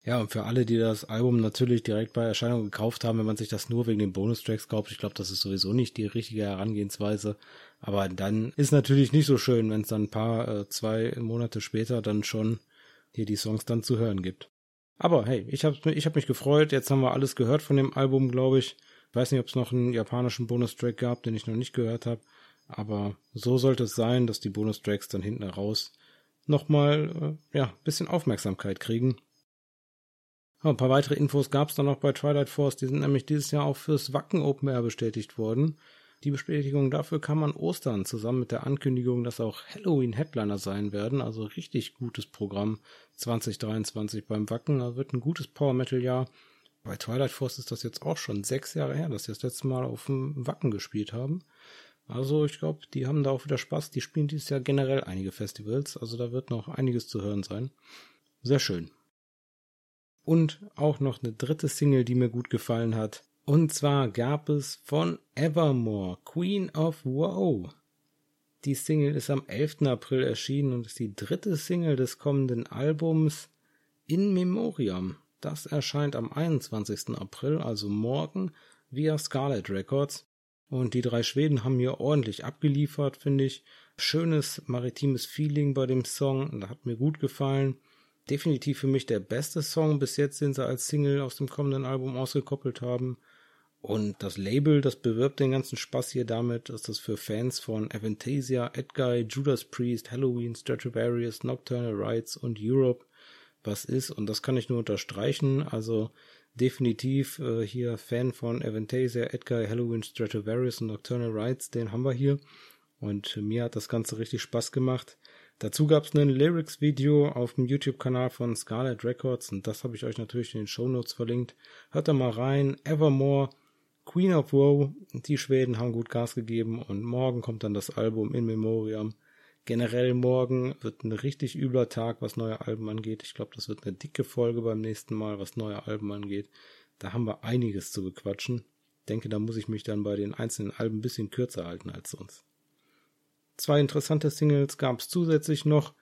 Ja, und für alle, die das Album natürlich direkt bei Erscheinung gekauft haben, wenn man sich das nur wegen den Bonustracks kauft, ich glaube, das ist sowieso nicht die richtige Herangehensweise. Aber dann ist natürlich nicht so schön, wenn es dann ein paar, äh, zwei Monate später dann schon hier die Songs dann zu hören gibt. Aber hey, ich habe ich hab mich gefreut. Jetzt haben wir alles gehört von dem Album, glaube ich. Ich weiß nicht, ob es noch einen japanischen Bonustrack gab, den ich noch nicht gehört habe. Aber so sollte es sein, dass die Bonustracks dann hinten raus nochmal, äh, ja, bisschen Aufmerksamkeit kriegen. Ja, ein paar weitere Infos gab es dann noch bei Twilight Force, die sind nämlich dieses Jahr auch fürs Wacken Open Air bestätigt worden. Die Bestätigung dafür kam an Ostern zusammen mit der Ankündigung, dass auch Halloween Headliner sein werden. Also richtig gutes Programm 2023 beim Wacken. Da wird ein gutes Power Metal Jahr. Bei Twilight Force ist das jetzt auch schon sechs Jahre her, dass sie das letzte Mal auf dem Wacken gespielt haben. Also ich glaube, die haben da auch wieder Spaß. Die spielen dieses Jahr generell einige Festivals. Also da wird noch einiges zu hören sein. Sehr schön. Und auch noch eine dritte Single, die mir gut gefallen hat. Und zwar gab es von Evermore Queen of Woe. Die Single ist am 11. April erschienen und ist die dritte Single des kommenden Albums In Memoriam. Das erscheint am 21. April, also morgen, via Scarlet Records. Und die drei Schweden haben hier ordentlich abgeliefert, finde ich. Schönes maritimes Feeling bei dem Song, das hat mir gut gefallen. Definitiv für mich der beste Song bis jetzt, den sie als Single aus dem kommenden Album ausgekoppelt haben. Und das Label, das bewirbt den ganzen Spaß hier damit, dass das für Fans von Avantasia, Edguy, Judas Priest, Halloween, Stratovarius, Nocturnal Rites und Europe was ist. Und das kann ich nur unterstreichen. Also definitiv äh, hier Fan von Avantasia, Edgar, Halloween, Stratovarius und Nocturnal Rites, den haben wir hier. Und mir hat das Ganze richtig Spaß gemacht. Dazu gab es ein Lyrics-Video auf dem YouTube-Kanal von Scarlet Records und das habe ich euch natürlich in den Show Notes verlinkt. Hört da mal rein. Evermore, Queen of Woe, die Schweden haben gut Gas gegeben und morgen kommt dann das Album In Memoriam. Generell morgen wird ein richtig übler Tag, was neue Alben angeht. Ich glaube, das wird eine dicke Folge beim nächsten Mal, was neue Alben angeht. Da haben wir einiges zu bequatschen. Denke, da muss ich mich dann bei den einzelnen Alben ein bisschen kürzer halten als sonst. Zwei interessante Singles gab es zusätzlich noch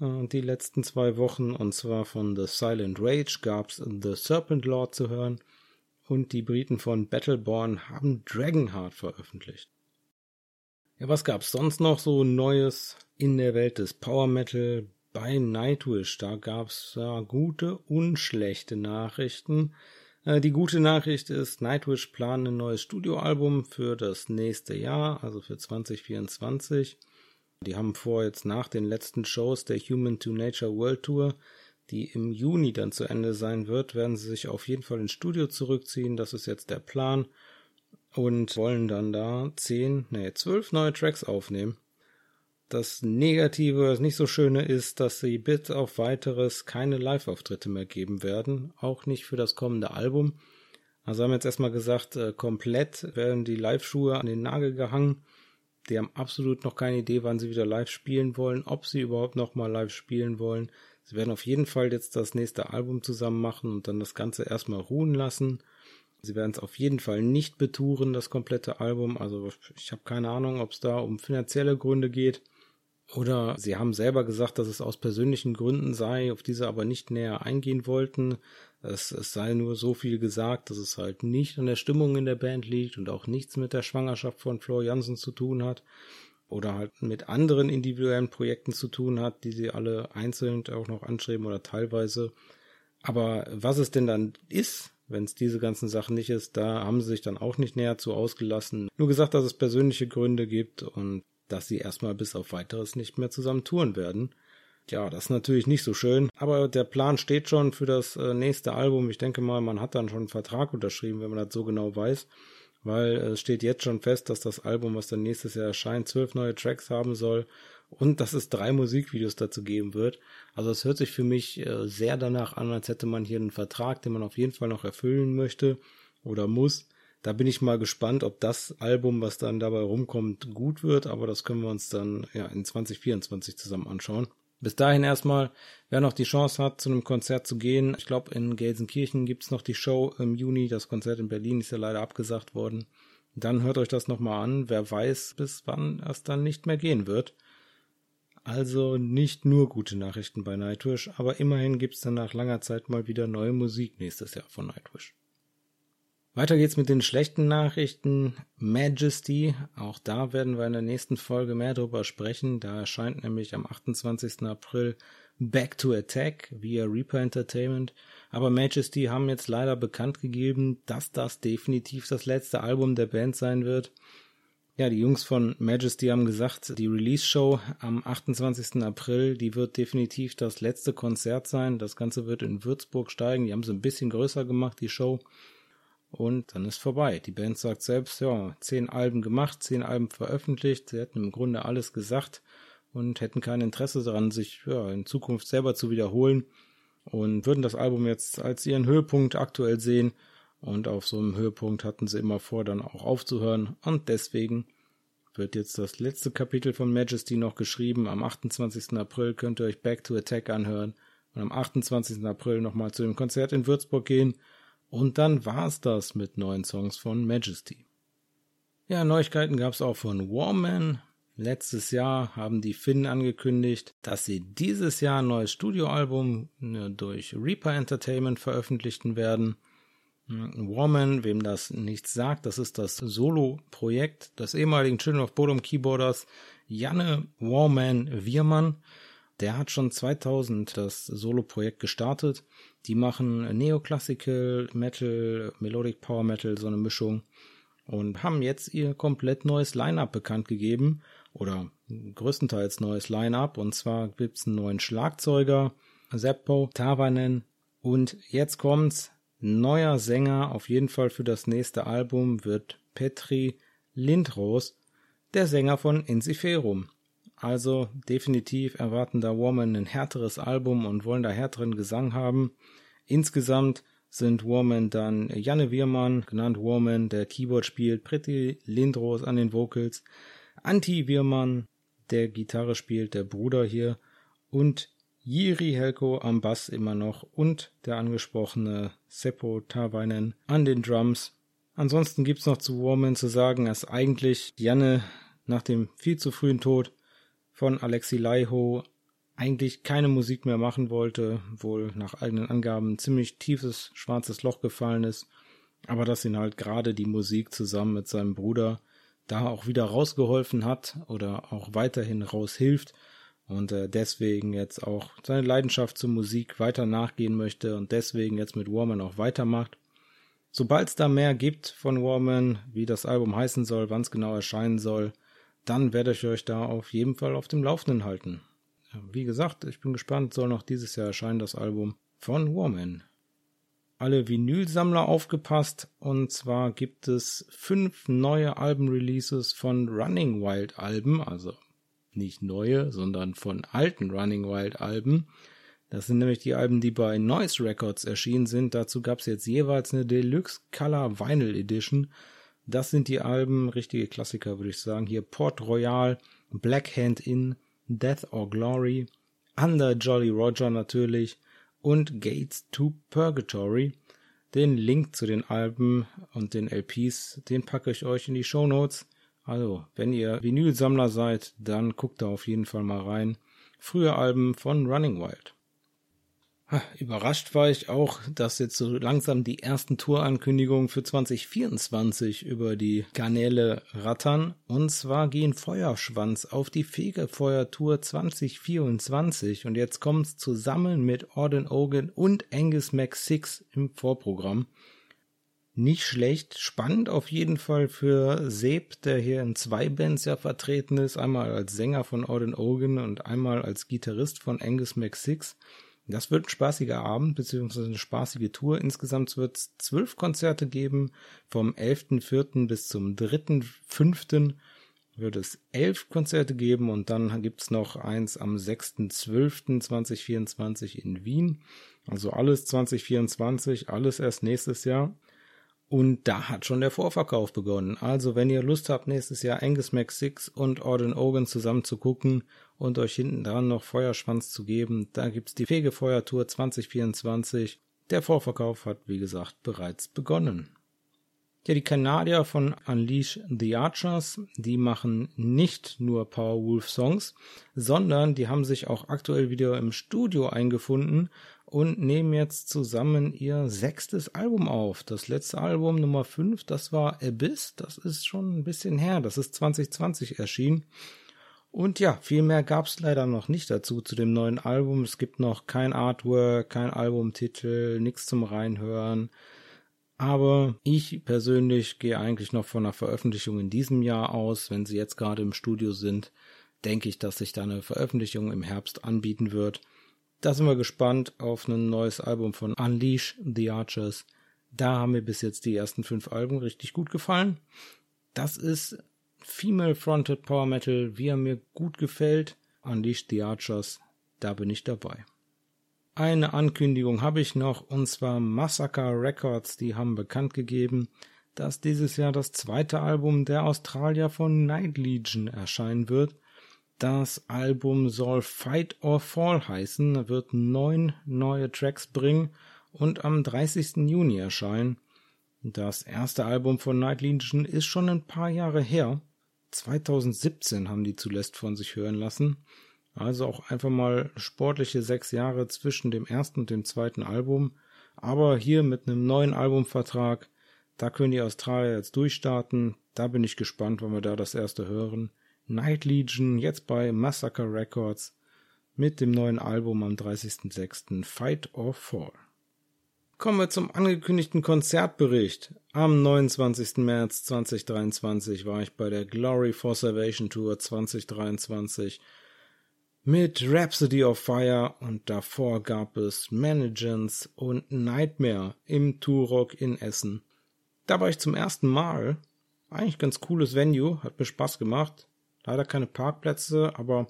äh, die letzten zwei Wochen. Und zwar von The Silent Rage gab es The Serpent Lord zu hören. Und die Briten von Battleborn haben Dragonheart veröffentlicht. Ja, was gab's sonst noch so Neues in der Welt des Power Metal bei Nightwish? Da gab's ja gute und schlechte Nachrichten. Äh, die gute Nachricht ist, Nightwish plant ein neues Studioalbum für das nächste Jahr, also für 2024. Die haben vor, jetzt nach den letzten Shows der Human to Nature World Tour, die im Juni dann zu Ende sein wird, werden sie sich auf jeden Fall ins Studio zurückziehen. Das ist jetzt der Plan und wollen dann da zehn, nee, zwölf neue Tracks aufnehmen. Das Negative, das nicht so Schöne ist, dass sie bis auf weiteres keine Live-Auftritte mehr geben werden, auch nicht für das kommende Album. Also haben jetzt erstmal gesagt, äh, komplett werden die Live-Schuhe an den Nagel gehangen. Die haben absolut noch keine Idee, wann sie wieder live spielen wollen, ob sie überhaupt noch mal live spielen wollen. Sie werden auf jeden Fall jetzt das nächste Album zusammen machen und dann das Ganze erstmal ruhen lassen Sie werden es auf jeden Fall nicht betouren, das komplette Album. Also ich habe keine Ahnung, ob es da um finanzielle Gründe geht. Oder sie haben selber gesagt, dass es aus persönlichen Gründen sei, auf diese aber nicht näher eingehen wollten. Es, es sei nur so viel gesagt, dass es halt nicht an der Stimmung in der Band liegt und auch nichts mit der Schwangerschaft von Flor Jansen zu tun hat. Oder halt mit anderen individuellen Projekten zu tun hat, die sie alle einzeln auch noch anschreiben oder teilweise. Aber was es denn dann ist, wenn es diese ganzen Sachen nicht ist, da haben sie sich dann auch nicht näher zu ausgelassen. Nur gesagt, dass es persönliche Gründe gibt und dass sie erstmal bis auf weiteres nicht mehr zusammen touren werden. Ja, das ist natürlich nicht so schön, aber der Plan steht schon für das äh, nächste Album. Ich denke mal, man hat dann schon einen Vertrag unterschrieben, wenn man das so genau weiß, weil äh, es steht jetzt schon fest, dass das Album, was dann nächstes Jahr erscheint, zwölf neue Tracks haben soll und dass es drei Musikvideos dazu geben wird. Also es hört sich für mich äh, sehr danach an, als hätte man hier einen Vertrag, den man auf jeden Fall noch erfüllen möchte oder muss. Da bin ich mal gespannt, ob das Album, was dann dabei rumkommt, gut wird, aber das können wir uns dann ja in 2024 zusammen anschauen. Bis dahin erstmal, wer noch die Chance hat, zu einem Konzert zu gehen. Ich glaube, in Gelsenkirchen gibt's noch die Show im Juni. Das Konzert in Berlin ist ja leider abgesagt worden. Dann hört euch das nochmal an. Wer weiß, bis wann es dann nicht mehr gehen wird. Also nicht nur gute Nachrichten bei Nightwish, aber immerhin gibt's dann nach langer Zeit mal wieder neue Musik nächstes Jahr von Nightwish. Weiter geht's mit den schlechten Nachrichten. Majesty, auch da werden wir in der nächsten Folge mehr drüber sprechen. Da erscheint nämlich am 28. April Back to Attack via Reaper Entertainment. Aber Majesty haben jetzt leider bekannt gegeben, dass das definitiv das letzte Album der Band sein wird. Ja, die Jungs von Majesty haben gesagt, die Release-Show am 28. April, die wird definitiv das letzte Konzert sein. Das Ganze wird in Würzburg steigen. Die haben es ein bisschen größer gemacht, die Show. Und dann ist vorbei. Die Band sagt selbst, ja, zehn Alben gemacht, zehn Alben veröffentlicht. Sie hätten im Grunde alles gesagt und hätten kein Interesse daran, sich ja, in Zukunft selber zu wiederholen und würden das Album jetzt als ihren Höhepunkt aktuell sehen und auf so einem Höhepunkt hatten sie immer vor, dann auch aufzuhören. Und deswegen wird jetzt das letzte Kapitel von Majesty noch geschrieben. Am 28. April könnt ihr euch Back to Attack anhören. Und am 28. April nochmal zu dem Konzert in Würzburg gehen. Und dann war's das mit neuen Songs von Majesty. Ja, Neuigkeiten gab's auch von Warman. Letztes Jahr haben die Finnen angekündigt, dass sie dieses Jahr ein neues Studioalbum ne, durch Reaper Entertainment veröffentlichen werden. Warman, wem das nichts sagt, das ist das Solo-Projekt des ehemaligen Children of Bodom Keyboarders Janne Warman Wiermann. Der hat schon 2000 das Solo-Projekt gestartet. Die machen Neoclassical, Metal, Melodic Power Metal, so eine Mischung. Und haben jetzt ihr komplett neues Line-Up bekannt gegeben. Oder größtenteils neues Line-Up. Und zwar gibt's einen neuen Schlagzeuger, Seppo Tavanen. Und jetzt kommt's, Neuer Sänger auf jeden Fall für das nächste Album wird Petri Lindros, der Sänger von Insiferum. Also definitiv erwarten da Woman ein härteres Album und wollen da härteren Gesang haben. Insgesamt sind Woman dann Janne Wirmann, genannt Woman, der Keyboard spielt, Pretty Lindros an den Vocals, Anti Wirmann, der Gitarre spielt, der Bruder hier, und Jiri Helko am Bass immer noch und der angesprochene Seppo Tavainen an den Drums. Ansonsten gibt's noch zu Warman zu sagen, dass eigentlich Janne nach dem viel zu frühen Tod von Alexi Laiho eigentlich keine Musik mehr machen wollte, wohl nach eigenen Angaben ein ziemlich tiefes schwarzes Loch gefallen ist, aber dass ihn halt gerade die Musik zusammen mit seinem Bruder da auch wieder rausgeholfen hat oder auch weiterhin raushilft und äh, deswegen jetzt auch seine Leidenschaft zur Musik weiter nachgehen möchte und deswegen jetzt mit Warman auch weitermacht. Sobald es da mehr gibt von Warman, wie das Album heißen soll, wann es genau erscheinen soll, dann werde ich euch da auf jeden Fall auf dem Laufenden halten. Wie gesagt, ich bin gespannt, soll noch dieses Jahr erscheinen das Album von Warman. Alle Vinylsammler aufgepasst und zwar gibt es fünf neue Albenreleases von Running Wild Alben, also nicht neue, sondern von alten Running Wild Alben. Das sind nämlich die Alben, die bei Noise Records erschienen sind. Dazu gab es jetzt jeweils eine Deluxe Color Vinyl Edition. Das sind die Alben, richtige Klassiker würde ich sagen. Hier Port Royal, Black Hand In, Death or Glory, Under Jolly Roger natürlich und Gates to Purgatory. Den Link zu den Alben und den LPs, den packe ich euch in die Show Notes. Also, wenn ihr Vinylsammler seid, dann guckt da auf jeden Fall mal rein. Frühe Alben von Running Wild. Überrascht war ich auch, dass jetzt so langsam die ersten Tourankündigungen für 2024 über die Kanäle rattern. Und zwar gehen Feuerschwanz auf die Fegefeuer-Tour 2024. Und jetzt kommt's zusammen mit Orden Ogan und Angus Mac 6 im Vorprogramm. Nicht schlecht, spannend auf jeden Fall für Seb, der hier in zwei Bands ja vertreten ist. Einmal als Sänger von Orden Ogan und einmal als Gitarrist von Angus Mac 6. Das wird ein spaßiger Abend beziehungsweise eine spaßige Tour. Insgesamt wird es zwölf Konzerte geben. Vom 11.04. bis zum 3.05. wird es elf Konzerte geben und dann gibt es noch eins am 6.12.2024 in Wien. Also alles 2024, alles erst nächstes Jahr. Und da hat schon der Vorverkauf begonnen. Also wenn ihr Lust habt, nächstes Jahr Angus Mac 6 und Orden Ogan zusammen zu gucken und euch hinten dran noch Feuerschwanz zu geben, da gibt's die Fegefeuertour 2024. Der Vorverkauf hat, wie gesagt, bereits begonnen. Ja, die Kanadier von Unleash the Archers, die machen nicht nur Powerwolf Songs, sondern die haben sich auch aktuell wieder im Studio eingefunden und nehmen jetzt zusammen ihr sechstes Album auf. Das letzte Album Nummer 5, das war Abyss, das ist schon ein bisschen her, das ist 2020 erschienen. Und ja, viel mehr gab's leider noch nicht dazu zu dem neuen Album. Es gibt noch kein Artwork, kein Albumtitel, nichts zum Reinhören. Aber ich persönlich gehe eigentlich noch von einer Veröffentlichung in diesem Jahr aus. Wenn sie jetzt gerade im Studio sind, denke ich, dass sich da eine Veröffentlichung im Herbst anbieten wird. Da sind wir gespannt auf ein neues Album von Unleash the Archers. Da haben mir bis jetzt die ersten fünf Alben richtig gut gefallen. Das ist Female-Fronted Power Metal, wie er mir gut gefällt. Unleash the Archers, da bin ich dabei. Eine Ankündigung habe ich noch, und zwar Massacre Records, die haben bekannt gegeben, dass dieses Jahr das zweite Album der Australier von Night Legion erscheinen wird. Das Album soll Fight or Fall heißen, wird neun neue Tracks bringen und am 30. Juni erscheinen. Das erste Album von Night Legion ist schon ein paar Jahre her. 2017 haben die zuletzt von sich hören lassen. Also auch einfach mal sportliche sechs Jahre zwischen dem ersten und dem zweiten Album. Aber hier mit einem neuen Albumvertrag, da können die Australier jetzt durchstarten. Da bin ich gespannt, wenn wir da das erste hören. Night Legion jetzt bei Massacre Records mit dem neuen Album am 30.06. Fight or Fall. Kommen wir zum angekündigten Konzertbericht. Am 29. März 2023 war ich bei der Glory for Salvation Tour 2023 mit Rhapsody of Fire und davor gab es Managance und Nightmare im Turok in Essen. Da war ich zum ersten Mal. Eigentlich ganz cooles Venue, hat mir Spaß gemacht. Leider keine Parkplätze, aber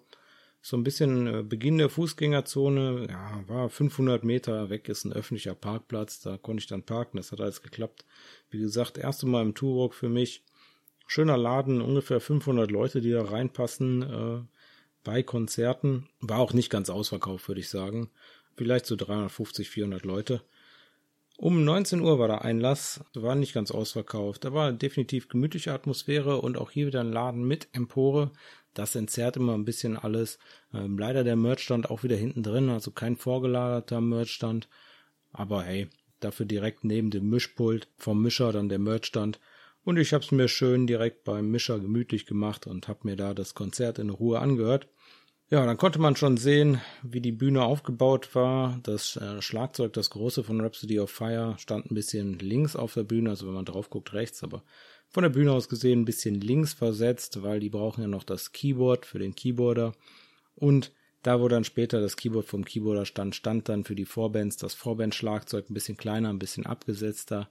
so ein bisschen äh, Beginn der Fußgängerzone, ja, war 500 Meter weg, ist ein öffentlicher Parkplatz, da konnte ich dann parken, das hat alles geklappt. Wie gesagt, erste Mal im Turok für mich. Schöner Laden, ungefähr 500 Leute, die da reinpassen. Bei Konzerten. War auch nicht ganz ausverkauft, würde ich sagen. Vielleicht so 350, 400 Leute. Um 19 Uhr war der Einlass, war nicht ganz ausverkauft. Da war definitiv gemütliche Atmosphäre und auch hier wieder ein Laden mit Empore. Das entzerrt immer ein bisschen alles. Ähm, leider der Merchstand auch wieder hinten drin, also kein vorgelagerter Merchstand. Aber hey, dafür direkt neben dem Mischpult vom Mischer dann der Merchstand. Und ich habe es mir schön direkt beim Mischer gemütlich gemacht und habe mir da das Konzert in Ruhe angehört. Ja, dann konnte man schon sehen, wie die Bühne aufgebaut war. Das äh, Schlagzeug, das große von Rhapsody of Fire, stand ein bisschen links auf der Bühne, also wenn man drauf guckt, rechts, aber von der Bühne aus gesehen ein bisschen links versetzt, weil die brauchen ja noch das Keyboard für den Keyboarder. Und da, wo dann später das Keyboard vom Keyboarder stand, stand dann für die Vorbands das Vorband-Schlagzeug ein bisschen kleiner, ein bisschen abgesetzter.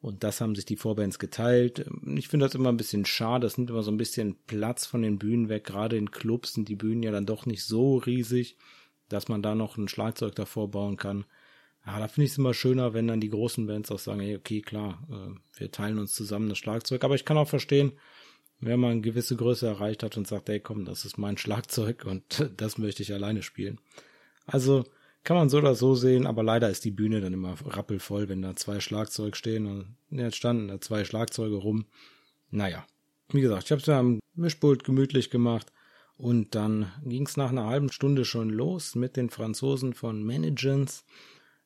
Und das haben sich die Vorbands geteilt. Ich finde das immer ein bisschen schade. Das nimmt immer so ein bisschen Platz von den Bühnen weg. Gerade in Clubs sind die Bühnen ja dann doch nicht so riesig, dass man da noch ein Schlagzeug davor bauen kann. Ja, da finde ich es immer schöner, wenn dann die großen Bands auch sagen, hey, okay, klar, äh, wir teilen uns zusammen das Schlagzeug. Aber ich kann auch verstehen, wenn man eine gewisse Größe erreicht hat und sagt, hey, komm, das ist mein Schlagzeug und das möchte ich alleine spielen. Also Kann man so oder so sehen, aber leider ist die Bühne dann immer rappelvoll, wenn da zwei Schlagzeuge stehen. Und jetzt standen da zwei Schlagzeuge rum. Naja, wie gesagt, ich habe es ja am Mischpult gemütlich gemacht. Und dann ging es nach einer halben Stunde schon los mit den Franzosen von Managence.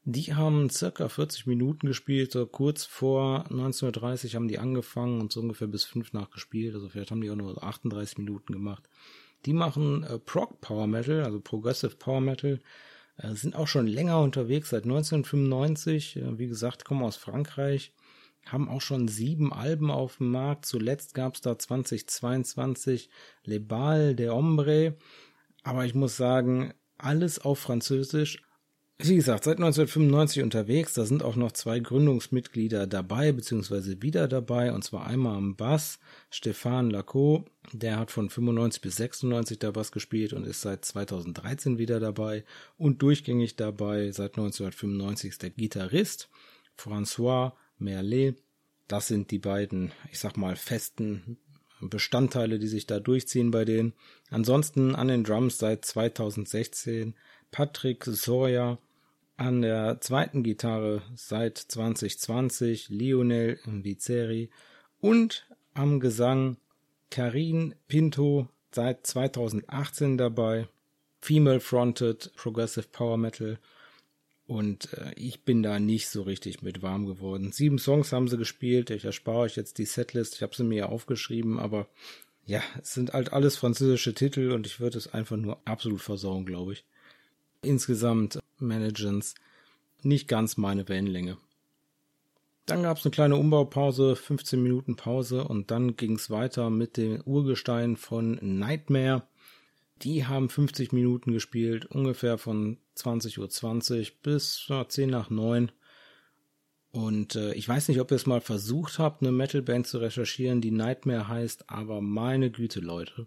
Die haben circa 40 Minuten gespielt, so kurz vor 19.30 haben die angefangen und so ungefähr bis 5 nachgespielt, also vielleicht haben die auch nur 38 Minuten gemacht. Die machen äh, Prog Power Metal, also Progressive Power Metal, sind auch schon länger unterwegs, seit 1995, äh, wie gesagt, kommen aus Frankreich, haben auch schon sieben Alben auf dem Markt, zuletzt gab es da 2022 Le Bal de Ombre, aber ich muss sagen, alles auf Französisch, wie gesagt, seit 1995 unterwegs. Da sind auch noch zwei Gründungsmitglieder dabei, beziehungsweise wieder dabei. Und zwar einmal am Bass Stefan Lacot. Der hat von 95 bis 96 da Bass gespielt und ist seit 2013 wieder dabei. Und durchgängig dabei seit 1995 ist der Gitarrist François Merlet. Das sind die beiden, ich sag mal, festen Bestandteile, die sich da durchziehen bei denen. Ansonsten an den Drums seit 2016 Patrick Sawyer an der zweiten Gitarre seit 2020 Lionel Vizeri und am Gesang Karin Pinto seit 2018 dabei. Female Fronted Progressive Power Metal. Und äh, ich bin da nicht so richtig mit warm geworden. Sieben Songs haben sie gespielt. Ich erspare euch jetzt die Setlist. Ich habe sie mir ja aufgeschrieben, aber ja, es sind halt alles französische Titel und ich würde es einfach nur absolut versauen, glaube ich insgesamt Managens nicht ganz meine Wellenlänge. Dann gab es eine kleine Umbaupause, 15 Minuten Pause und dann ging es weiter mit dem Urgestein von Nightmare. Die haben 50 Minuten gespielt, ungefähr von 20.20 Uhr 20 bis ja, 10 nach 9. Und äh, ich weiß nicht, ob ihr es mal versucht habt, eine Metalband zu recherchieren, die Nightmare heißt, aber meine Güte, Leute.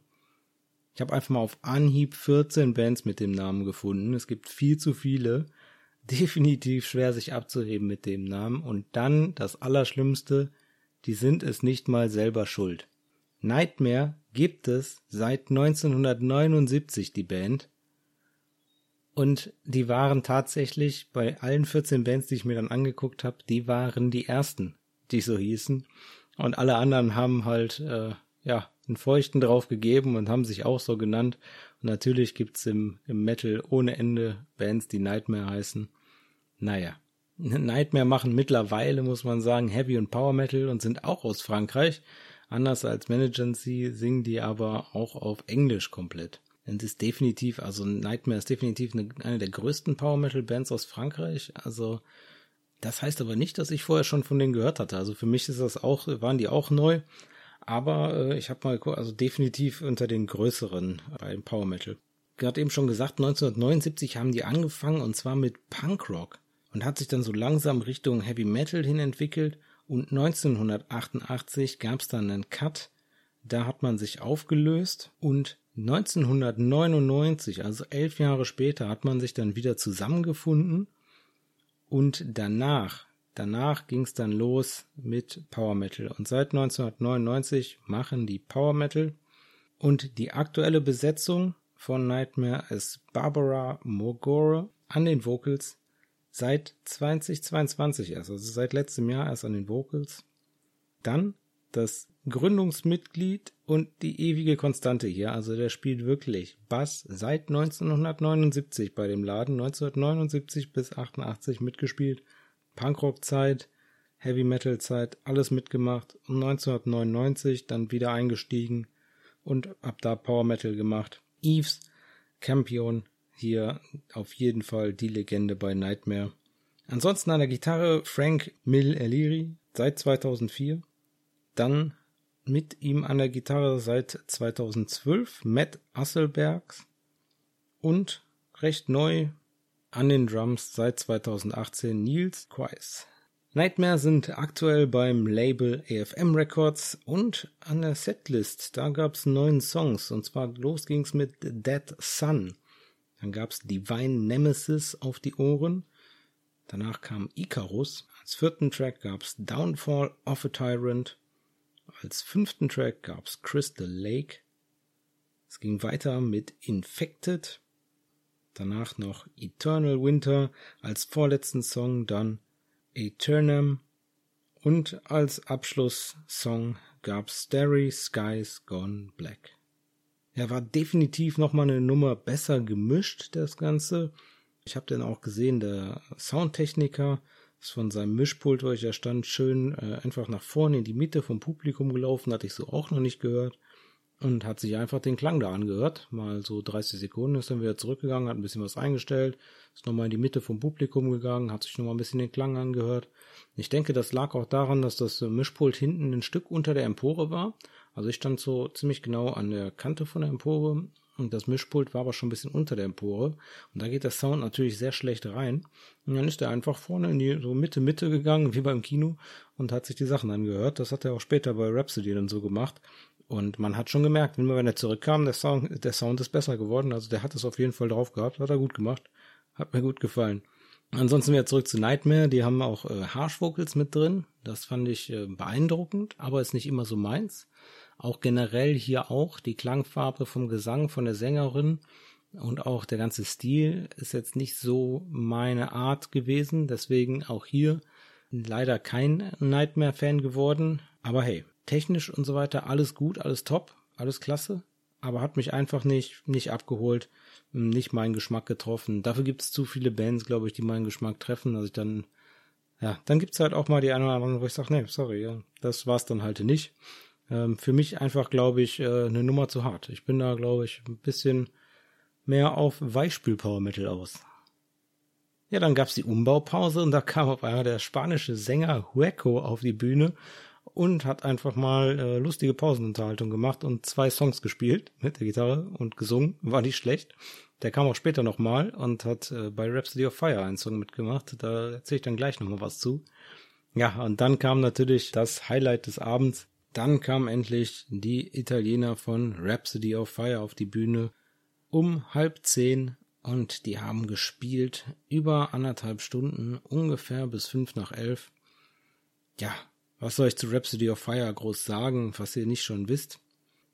Ich habe einfach mal auf Anhieb 14 Bands mit dem Namen gefunden. Es gibt viel zu viele. Definitiv schwer sich abzuheben mit dem Namen. Und dann das Allerschlimmste, die sind es nicht mal selber schuld. Nightmare gibt es seit 1979, die Band. Und die waren tatsächlich bei allen 14 Bands, die ich mir dann angeguckt habe, die waren die ersten, die so hießen. Und alle anderen haben halt, äh, ja, einen Feuchten drauf gegeben und haben sich auch so genannt. Und natürlich gibt's im, im Metal ohne Ende Bands, die Nightmare heißen. Naja. Nightmare machen mittlerweile, muss man sagen, Heavy und Power Metal und sind auch aus Frankreich. Anders als Managency singen die aber auch auf Englisch komplett. Und ist definitiv, also Nightmare ist definitiv eine, eine der größten Power Metal Bands aus Frankreich. Also, das heißt aber nicht, dass ich vorher schon von denen gehört hatte. Also für mich ist das auch, waren die auch neu. Aber äh, ich habe mal also definitiv unter den größeren beim Power Metal. Gerade eben schon gesagt, 1979 haben die angefangen und zwar mit Punkrock und hat sich dann so langsam Richtung Heavy Metal hin entwickelt. Und 1988 gab es dann einen Cut, da hat man sich aufgelöst und 1999, also elf Jahre später, hat man sich dann wieder zusammengefunden. Und danach Danach ging es dann los mit Power Metal. Und seit 1999 machen die Power Metal. Und die aktuelle Besetzung von Nightmare ist Barbara Mogore an den Vocals seit 2022 erst, also seit letztem Jahr erst an den Vocals. Dann das Gründungsmitglied und die ewige Konstante hier, also der spielt wirklich Bass seit 1979 bei dem Laden, 1979 bis 88 mitgespielt Punkrock-Zeit, Heavy Metal-Zeit, alles mitgemacht und 1999 dann wieder eingestiegen und ab da Power Metal gemacht. Eves, Campion, hier auf jeden Fall die Legende bei Nightmare. Ansonsten an der Gitarre Frank Mill Eliri seit 2004. Dann mit ihm an der Gitarre seit 2012 Matt Asselbergs und recht neu an den Drums seit 2018 Niels Quais. Nightmare sind aktuell beim Label AFM Records und an der Setlist, da gab's neun Songs und zwar los ging's mit Dead Sun. Dann gab's Divine Nemesis auf die Ohren. Danach kam Icarus. Als vierten Track gab's Downfall of a Tyrant. Als fünften Track gab's Crystal Lake. Es ging weiter mit Infected. Danach noch Eternal Winter, als vorletzten Song dann Eternum und als Abschlusssong gab Starry Skies Gone Black. Er war definitiv nochmal eine Nummer besser gemischt, das Ganze. Ich habe dann auch gesehen, der Soundtechniker ist von seinem Mischpult, wo ich ja stand, schön äh, einfach nach vorne in die Mitte vom Publikum gelaufen, hatte ich so auch noch nicht gehört. Und hat sich einfach den Klang da angehört. Mal so 30 Sekunden ist dann wieder zurückgegangen, hat ein bisschen was eingestellt, ist nochmal in die Mitte vom Publikum gegangen, hat sich nochmal ein bisschen den Klang angehört. Ich denke, das lag auch daran, dass das Mischpult hinten ein Stück unter der Empore war. Also ich stand so ziemlich genau an der Kante von der Empore und das Mischpult war aber schon ein bisschen unter der Empore. Und da geht der Sound natürlich sehr schlecht rein. Und dann ist er einfach vorne in die so Mitte, Mitte gegangen, wie beim Kino, und hat sich die Sachen angehört. Das hat er auch später bei Rhapsody dann so gemacht. Und man hat schon gemerkt, wenn, wenn er zurückkam, der Sound, der Sound ist besser geworden. Also der hat es auf jeden Fall drauf gehabt. Hat er gut gemacht. Hat mir gut gefallen. Ansonsten wieder zurück zu Nightmare. Die haben auch äh, Harsh Vocals mit drin. Das fand ich äh, beeindruckend, aber ist nicht immer so meins. Auch generell hier auch die Klangfarbe vom Gesang von der Sängerin und auch der ganze Stil ist jetzt nicht so meine Art gewesen. Deswegen auch hier leider kein Nightmare-Fan geworden. Aber hey, technisch und so weiter alles gut, alles top, alles klasse. Aber hat mich einfach nicht, nicht abgeholt, nicht meinen Geschmack getroffen. Dafür gibt es zu viele Bands, glaube ich, die meinen Geschmack treffen, dass ich dann, ja, dann gibt es halt auch mal die eine oder andere, wo ich sage, nee, sorry, ja, das war's dann halt nicht ähm, für mich einfach, glaube ich, äh, eine Nummer zu hart. Ich bin da, glaube ich, ein bisschen mehr auf Weichspül-Power Metal aus. Ja, dann gab's die Umbaupause und da kam auf einmal der spanische Sänger Hueco auf die Bühne und hat einfach mal äh, lustige Pausenunterhaltung gemacht und zwei Songs gespielt mit der Gitarre und gesungen. War nicht schlecht. Der kam auch später nochmal und hat äh, bei Rhapsody of Fire einen Song mitgemacht. Da erzähle ich dann gleich nochmal was zu. Ja, und dann kam natürlich das Highlight des Abends. Dann kam endlich die Italiener von Rhapsody of Fire auf die Bühne um halb zehn und die haben gespielt über anderthalb Stunden, ungefähr bis fünf nach elf. Ja, was soll ich zu Rhapsody of Fire groß sagen, was ihr nicht schon wisst?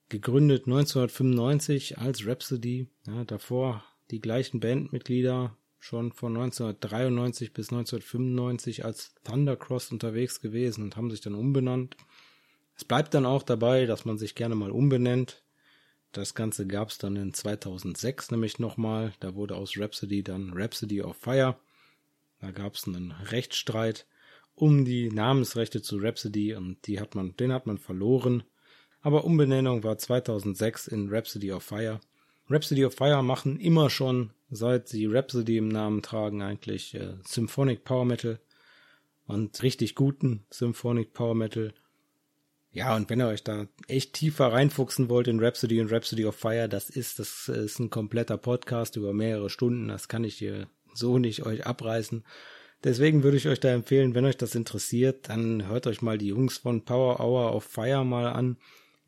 Gegründet 1995 als Rhapsody, ja, davor die gleichen Bandmitglieder schon von 1993 bis 1995 als Thundercross unterwegs gewesen und haben sich dann umbenannt. Es bleibt dann auch dabei, dass man sich gerne mal umbenennt. Das Ganze gab es dann in 2006 nämlich nochmal. Da wurde aus Rhapsody dann Rhapsody of Fire. Da gab es einen Rechtsstreit um die Namensrechte zu Rhapsody und die hat man, den hat man verloren. Aber Umbenennung war 2006 in Rhapsody of Fire. Rhapsody of Fire machen immer schon, seit sie Rhapsody im Namen tragen, eigentlich äh, Symphonic Power Metal und richtig guten Symphonic Power Metal. Ja, und wenn ihr euch da echt tiefer reinfuchsen wollt in Rhapsody und Rhapsody of Fire, das ist, das ist ein kompletter Podcast über mehrere Stunden. Das kann ich hier so nicht euch abreißen. Deswegen würde ich euch da empfehlen, wenn euch das interessiert, dann hört euch mal die Jungs von Power Hour of Fire mal an.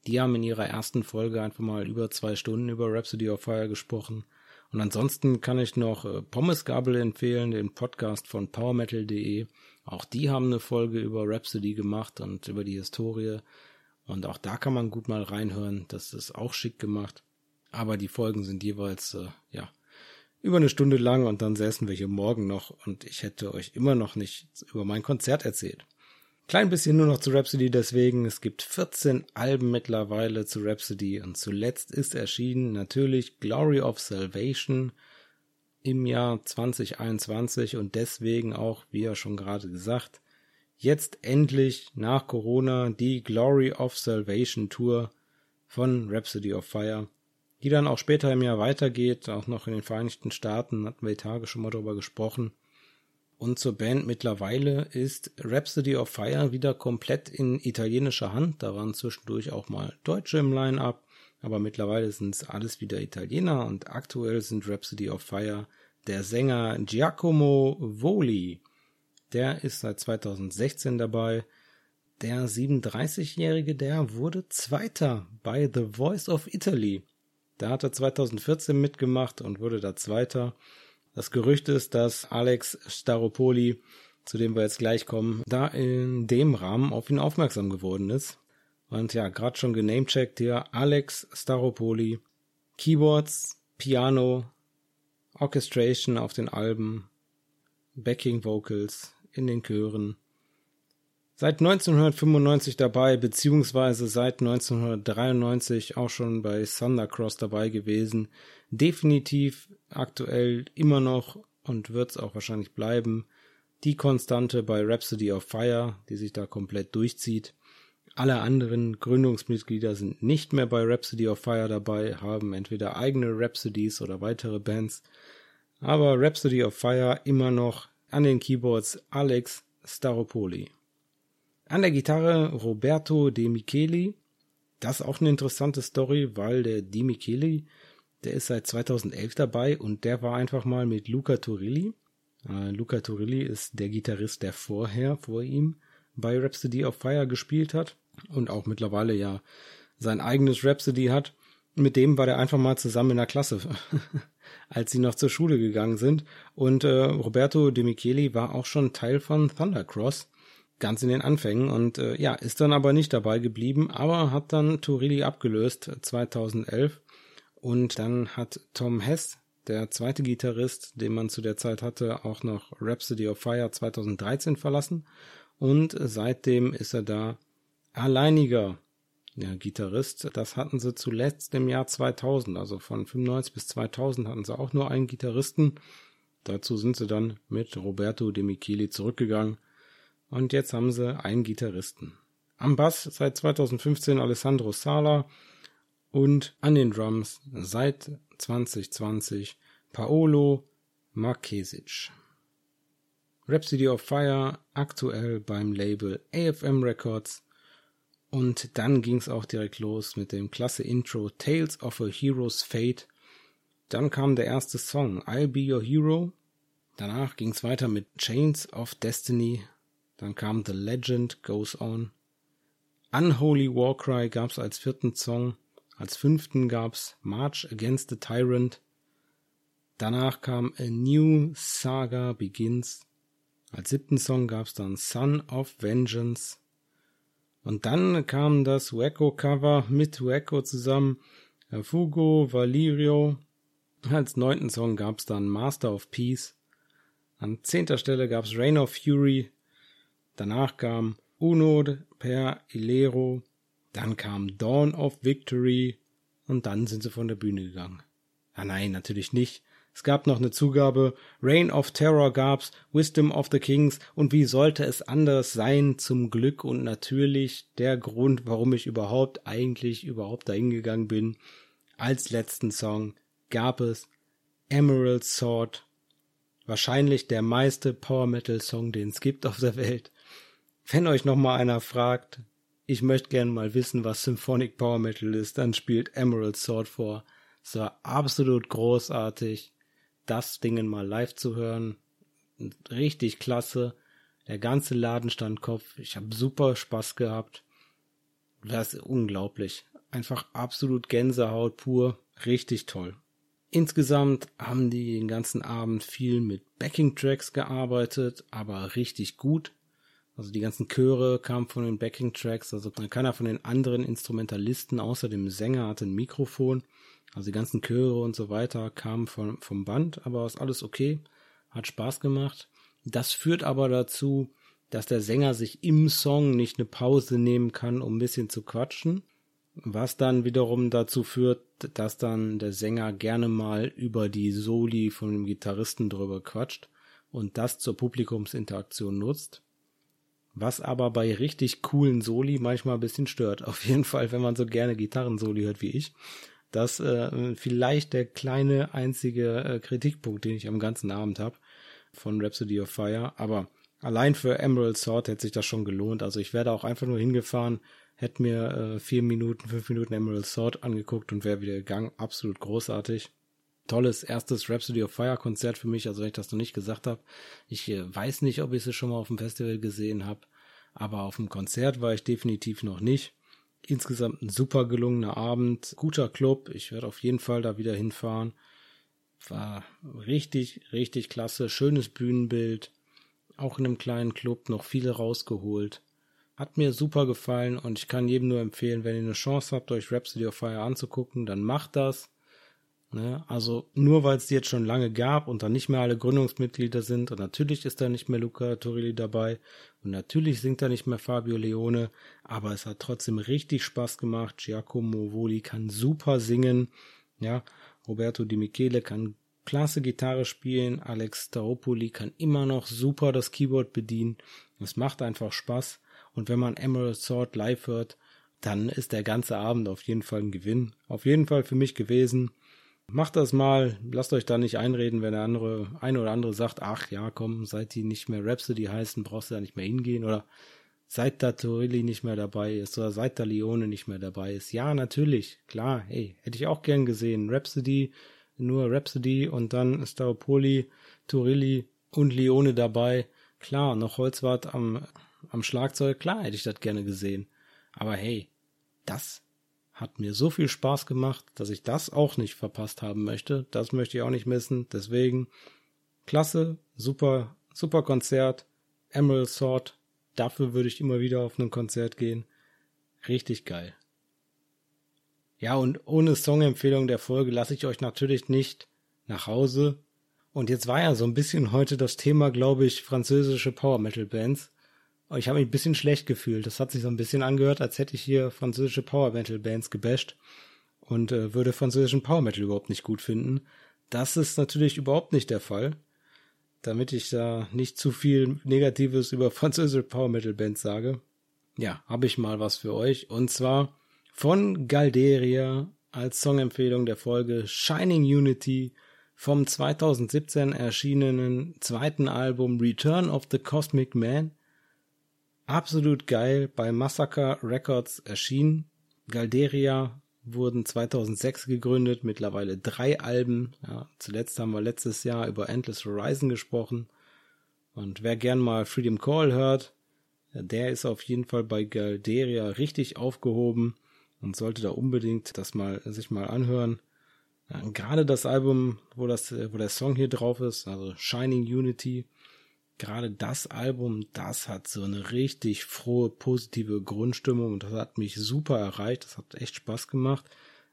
Die haben in ihrer ersten Folge einfach mal über zwei Stunden über Rhapsody of Fire gesprochen. Und ansonsten kann ich noch äh, Pommesgabel empfehlen, den Podcast von powermetal.de. Auch die haben eine Folge über Rhapsody gemacht und über die Historie. Und auch da kann man gut mal reinhören. Das ist auch schick gemacht. Aber die Folgen sind jeweils, äh, ja, über eine Stunde lang und dann säßen wir hier morgen noch und ich hätte euch immer noch nicht über mein Konzert erzählt. Klein bisschen nur noch zu Rhapsody deswegen. Es gibt 14 Alben mittlerweile zu Rhapsody und zuletzt ist erschienen natürlich Glory of Salvation im Jahr 2021 und deswegen auch, wie ja schon gerade gesagt, jetzt endlich nach Corona die Glory of Salvation Tour von Rhapsody of Fire, die dann auch später im Jahr weitergeht, auch noch in den Vereinigten Staaten, hatten wir die Tage schon mal darüber gesprochen. Und zur Band mittlerweile ist Rhapsody of Fire wieder komplett in italienischer Hand. Da waren zwischendurch auch mal Deutsche im Line-Up, aber mittlerweile sind es alles wieder Italiener und aktuell sind Rhapsody of Fire der Sänger Giacomo Voli. Der ist seit 2016 dabei. Der 37-Jährige, der wurde Zweiter bei The Voice of Italy. Da hat er 2014 mitgemacht und wurde da Zweiter. Das Gerücht ist, dass Alex Staropoli, zu dem wir jetzt gleich kommen, da in dem Rahmen auf ihn aufmerksam geworden ist. Und ja, gerade schon genamecheckt hier Alex Staropoli. Keyboards, Piano, Orchestration auf den Alben, Backing Vocals in den Chören. Seit 1995 dabei, beziehungsweise seit 1993 auch schon bei Thundercross dabei gewesen. Definitiv aktuell immer noch und wird es auch wahrscheinlich bleiben. Die Konstante bei Rhapsody of Fire, die sich da komplett durchzieht. Alle anderen Gründungsmitglieder sind nicht mehr bei Rhapsody of Fire dabei, haben entweder eigene Rhapsodies oder weitere Bands. Aber Rhapsody of Fire immer noch an den Keyboards Alex Staropoli. An der Gitarre Roberto De Micheli. Das ist auch eine interessante Story, weil der De Micheli, der ist seit 2011 dabei und der war einfach mal mit Luca Turilli. Äh, Luca Turilli ist der Gitarrist, der vorher, vor ihm, bei Rhapsody of Fire gespielt hat und auch mittlerweile ja sein eigenes Rhapsody hat. Mit dem war der einfach mal zusammen in der Klasse, als sie noch zur Schule gegangen sind. Und äh, Roberto De Micheli war auch schon Teil von Thundercross, ganz in den Anfängen. Und äh, ja, ist dann aber nicht dabei geblieben, aber hat dann Turilli abgelöst 2011. Und dann hat Tom Hess, der zweite Gitarrist, den man zu der Zeit hatte, auch noch Rhapsody of Fire 2013 verlassen. Und seitdem ist er da alleiniger ja, Gitarrist. Das hatten sie zuletzt im Jahr 2000, also von 95 bis 2000 hatten sie auch nur einen Gitarristen. Dazu sind sie dann mit Roberto De Micheli zurückgegangen und jetzt haben sie einen Gitarristen. Am Bass seit 2015 Alessandro Sala und an den Drums seit 2020 Paolo Marquesic. Rhapsody of Fire aktuell beim Label AFM Records und dann ging es auch direkt los mit dem klasse Intro Tales of a Hero's Fate. Dann kam der erste Song I'll Be Your Hero. Danach ging es weiter mit Chains of Destiny. Dann kam The Legend Goes On. Unholy Warcry gab es als vierten Song. Als fünften gab es March Against the Tyrant. Danach kam A New Saga Begins. Als siebten Song gab es dann Son of Vengeance. Und dann kam das Wacko-Cover mit Wacko zusammen. Fugo, Valirio. Als neunten Song gab's dann Master of Peace. An zehnter Stelle gab's Reign of Fury. Danach kam Uno per Ilero. Dann kam Dawn of Victory. Und dann sind sie von der Bühne gegangen. Ah nein, natürlich nicht. Es gab noch eine Zugabe, Reign of Terror gab's, Wisdom of the Kings und wie sollte es anders sein zum Glück und natürlich der Grund, warum ich überhaupt eigentlich überhaupt dahin gegangen bin. Als letzten Song gab es Emerald Sword, wahrscheinlich der meiste Power Metal Song, den es gibt auf der Welt. Wenn euch noch mal einer fragt, ich möchte gerne mal wissen, was Symphonic Power Metal ist, dann spielt Emerald Sword vor. Es war absolut großartig das Ding mal live zu hören. Richtig klasse. Der ganze Laden stand Kopf. Ich habe super Spaß gehabt. Das ist unglaublich. Einfach absolut Gänsehaut pur. Richtig toll. Insgesamt haben die den ganzen Abend viel mit Backing Tracks gearbeitet, aber richtig gut. Also die ganzen Chöre kamen von den Backing Tracks, also keiner von den anderen Instrumentalisten außer dem Sänger hatte ein Mikrofon. Also die ganzen Chöre und so weiter kamen von, vom Band, aber ist alles okay, hat Spaß gemacht. Das führt aber dazu, dass der Sänger sich im Song nicht eine Pause nehmen kann, um ein bisschen zu quatschen, was dann wiederum dazu führt, dass dann der Sänger gerne mal über die Soli von dem Gitarristen drüber quatscht und das zur Publikumsinteraktion nutzt. Was aber bei richtig coolen Soli manchmal ein bisschen stört. Auf jeden Fall, wenn man so gerne Gitarrensoli hört wie ich. Das äh, vielleicht der kleine einzige äh, Kritikpunkt, den ich am ganzen Abend habe von Rhapsody of Fire. Aber allein für Emerald Sword hätte sich das schon gelohnt. Also ich werde auch einfach nur hingefahren, hätte mir äh, vier Minuten, fünf Minuten Emerald Sword angeguckt und wäre wieder gegangen. Absolut großartig. Tolles erstes Rhapsody of Fire Konzert für mich, also wenn ich das noch nicht gesagt habe. Ich äh, weiß nicht, ob ich es schon mal auf dem Festival gesehen habe, aber auf dem Konzert war ich definitiv noch nicht. Insgesamt ein super gelungener Abend, guter Club. Ich werde auf jeden Fall da wieder hinfahren. War richtig, richtig klasse. Schönes Bühnenbild. Auch in einem kleinen Club noch viele rausgeholt. Hat mir super gefallen und ich kann jedem nur empfehlen, wenn ihr eine Chance habt, euch Rhapsody of Fire anzugucken, dann macht das. Ne? Also nur weil es die jetzt schon lange gab und dann nicht mehr alle Gründungsmitglieder sind und natürlich ist da nicht mehr Luca Torilli dabei und natürlich singt da nicht mehr Fabio Leone, aber es hat trotzdem richtig Spaß gemacht. Giacomo Voli kann super singen, ja. Roberto Di Michele kann klasse Gitarre spielen, Alex Staropoli kann immer noch super das Keyboard bedienen. Es macht einfach Spaß und wenn man Emerald Sword live hört, dann ist der ganze Abend auf jeden Fall ein Gewinn. Auf jeden Fall für mich gewesen. Macht das mal, lasst euch da nicht einreden, wenn der andere, ein oder andere sagt, ach ja, komm, seit die nicht mehr Rhapsody heißen, brauchst du da nicht mehr hingehen oder seit da Torilli nicht mehr dabei ist oder seit da Leone nicht mehr dabei ist. Ja, natürlich, klar, hey, hätte ich auch gern gesehen. Rhapsody, nur Rhapsody und dann Staropoli, Torilli und Leone dabei. Klar, noch Holzwart am, am Schlagzeug, klar hätte ich das gerne gesehen. Aber hey, das hat mir so viel Spaß gemacht, dass ich das auch nicht verpasst haben möchte. Das möchte ich auch nicht missen. Deswegen klasse, super, super Konzert. Emerald Sword. Dafür würde ich immer wieder auf ein Konzert gehen. Richtig geil. Ja, und ohne Songempfehlung der Folge lasse ich euch natürlich nicht nach Hause. Und jetzt war ja so ein bisschen heute das Thema, glaube ich, französische Power Metal Bands. Ich habe mich ein bisschen schlecht gefühlt. Das hat sich so ein bisschen angehört, als hätte ich hier französische Power Metal Bands gebasht und äh, würde französischen Power Metal überhaupt nicht gut finden. Das ist natürlich überhaupt nicht der Fall. Damit ich da nicht zu viel Negatives über französische Power Metal Bands sage. Ja, habe ich mal was für euch. Und zwar von Galderia als Songempfehlung der Folge Shining Unity vom 2017 erschienenen zweiten Album Return of the Cosmic Man absolut geil bei Massacre Records erschienen. Galderia wurden 2006 gegründet, mittlerweile drei Alben. Ja, zuletzt haben wir letztes Jahr über Endless Horizon gesprochen. Und wer gern mal Freedom Call hört, der ist auf jeden Fall bei Galderia richtig aufgehoben und sollte da unbedingt das mal sich mal anhören. Gerade das Album, wo das, wo der Song hier drauf ist, also Shining Unity, gerade das Album, das hat so eine richtig frohe, positive Grundstimmung und das hat mich super erreicht. Das hat echt Spaß gemacht.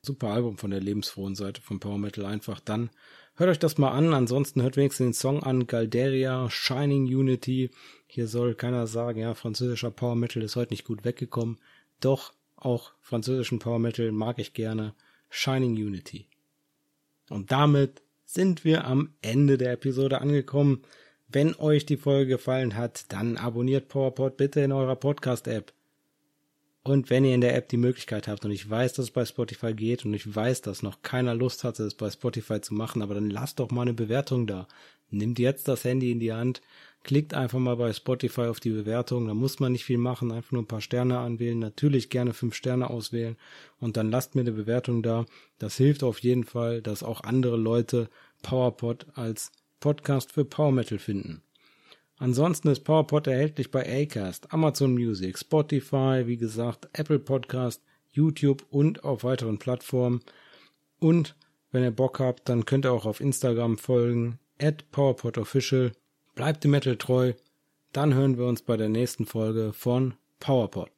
Super Album von der lebensfrohen Seite von Power Metal einfach. Dann hört euch das mal an. Ansonsten hört wenigstens den Song an. Galderia, Shining Unity. Hier soll keiner sagen, ja, französischer Power Metal ist heute nicht gut weggekommen. Doch, auch französischen Power Metal mag ich gerne. Shining Unity. Und damit sind wir am Ende der Episode angekommen. Wenn euch die Folge gefallen hat, dann abonniert PowerPod bitte in eurer Podcast-App. Und wenn ihr in der App die Möglichkeit habt, und ich weiß, dass es bei Spotify geht, und ich weiß, dass noch keiner Lust hatte, es bei Spotify zu machen, aber dann lasst doch mal eine Bewertung da. Nimmt jetzt das Handy in die Hand, klickt einfach mal bei Spotify auf die Bewertung, da muss man nicht viel machen, einfach nur ein paar Sterne anwählen, natürlich gerne fünf Sterne auswählen und dann lasst mir eine Bewertung da. Das hilft auf jeden Fall, dass auch andere Leute PowerPod als Podcast für Power Metal finden. Ansonsten ist PowerPod erhältlich bei Acast, Amazon Music, Spotify, wie gesagt, Apple Podcast, YouTube und auf weiteren Plattformen. Und wenn ihr Bock habt, dann könnt ihr auch auf Instagram folgen, at PowerPodOfficial. Bleibt dem Metal treu. Dann hören wir uns bei der nächsten Folge von PowerPod.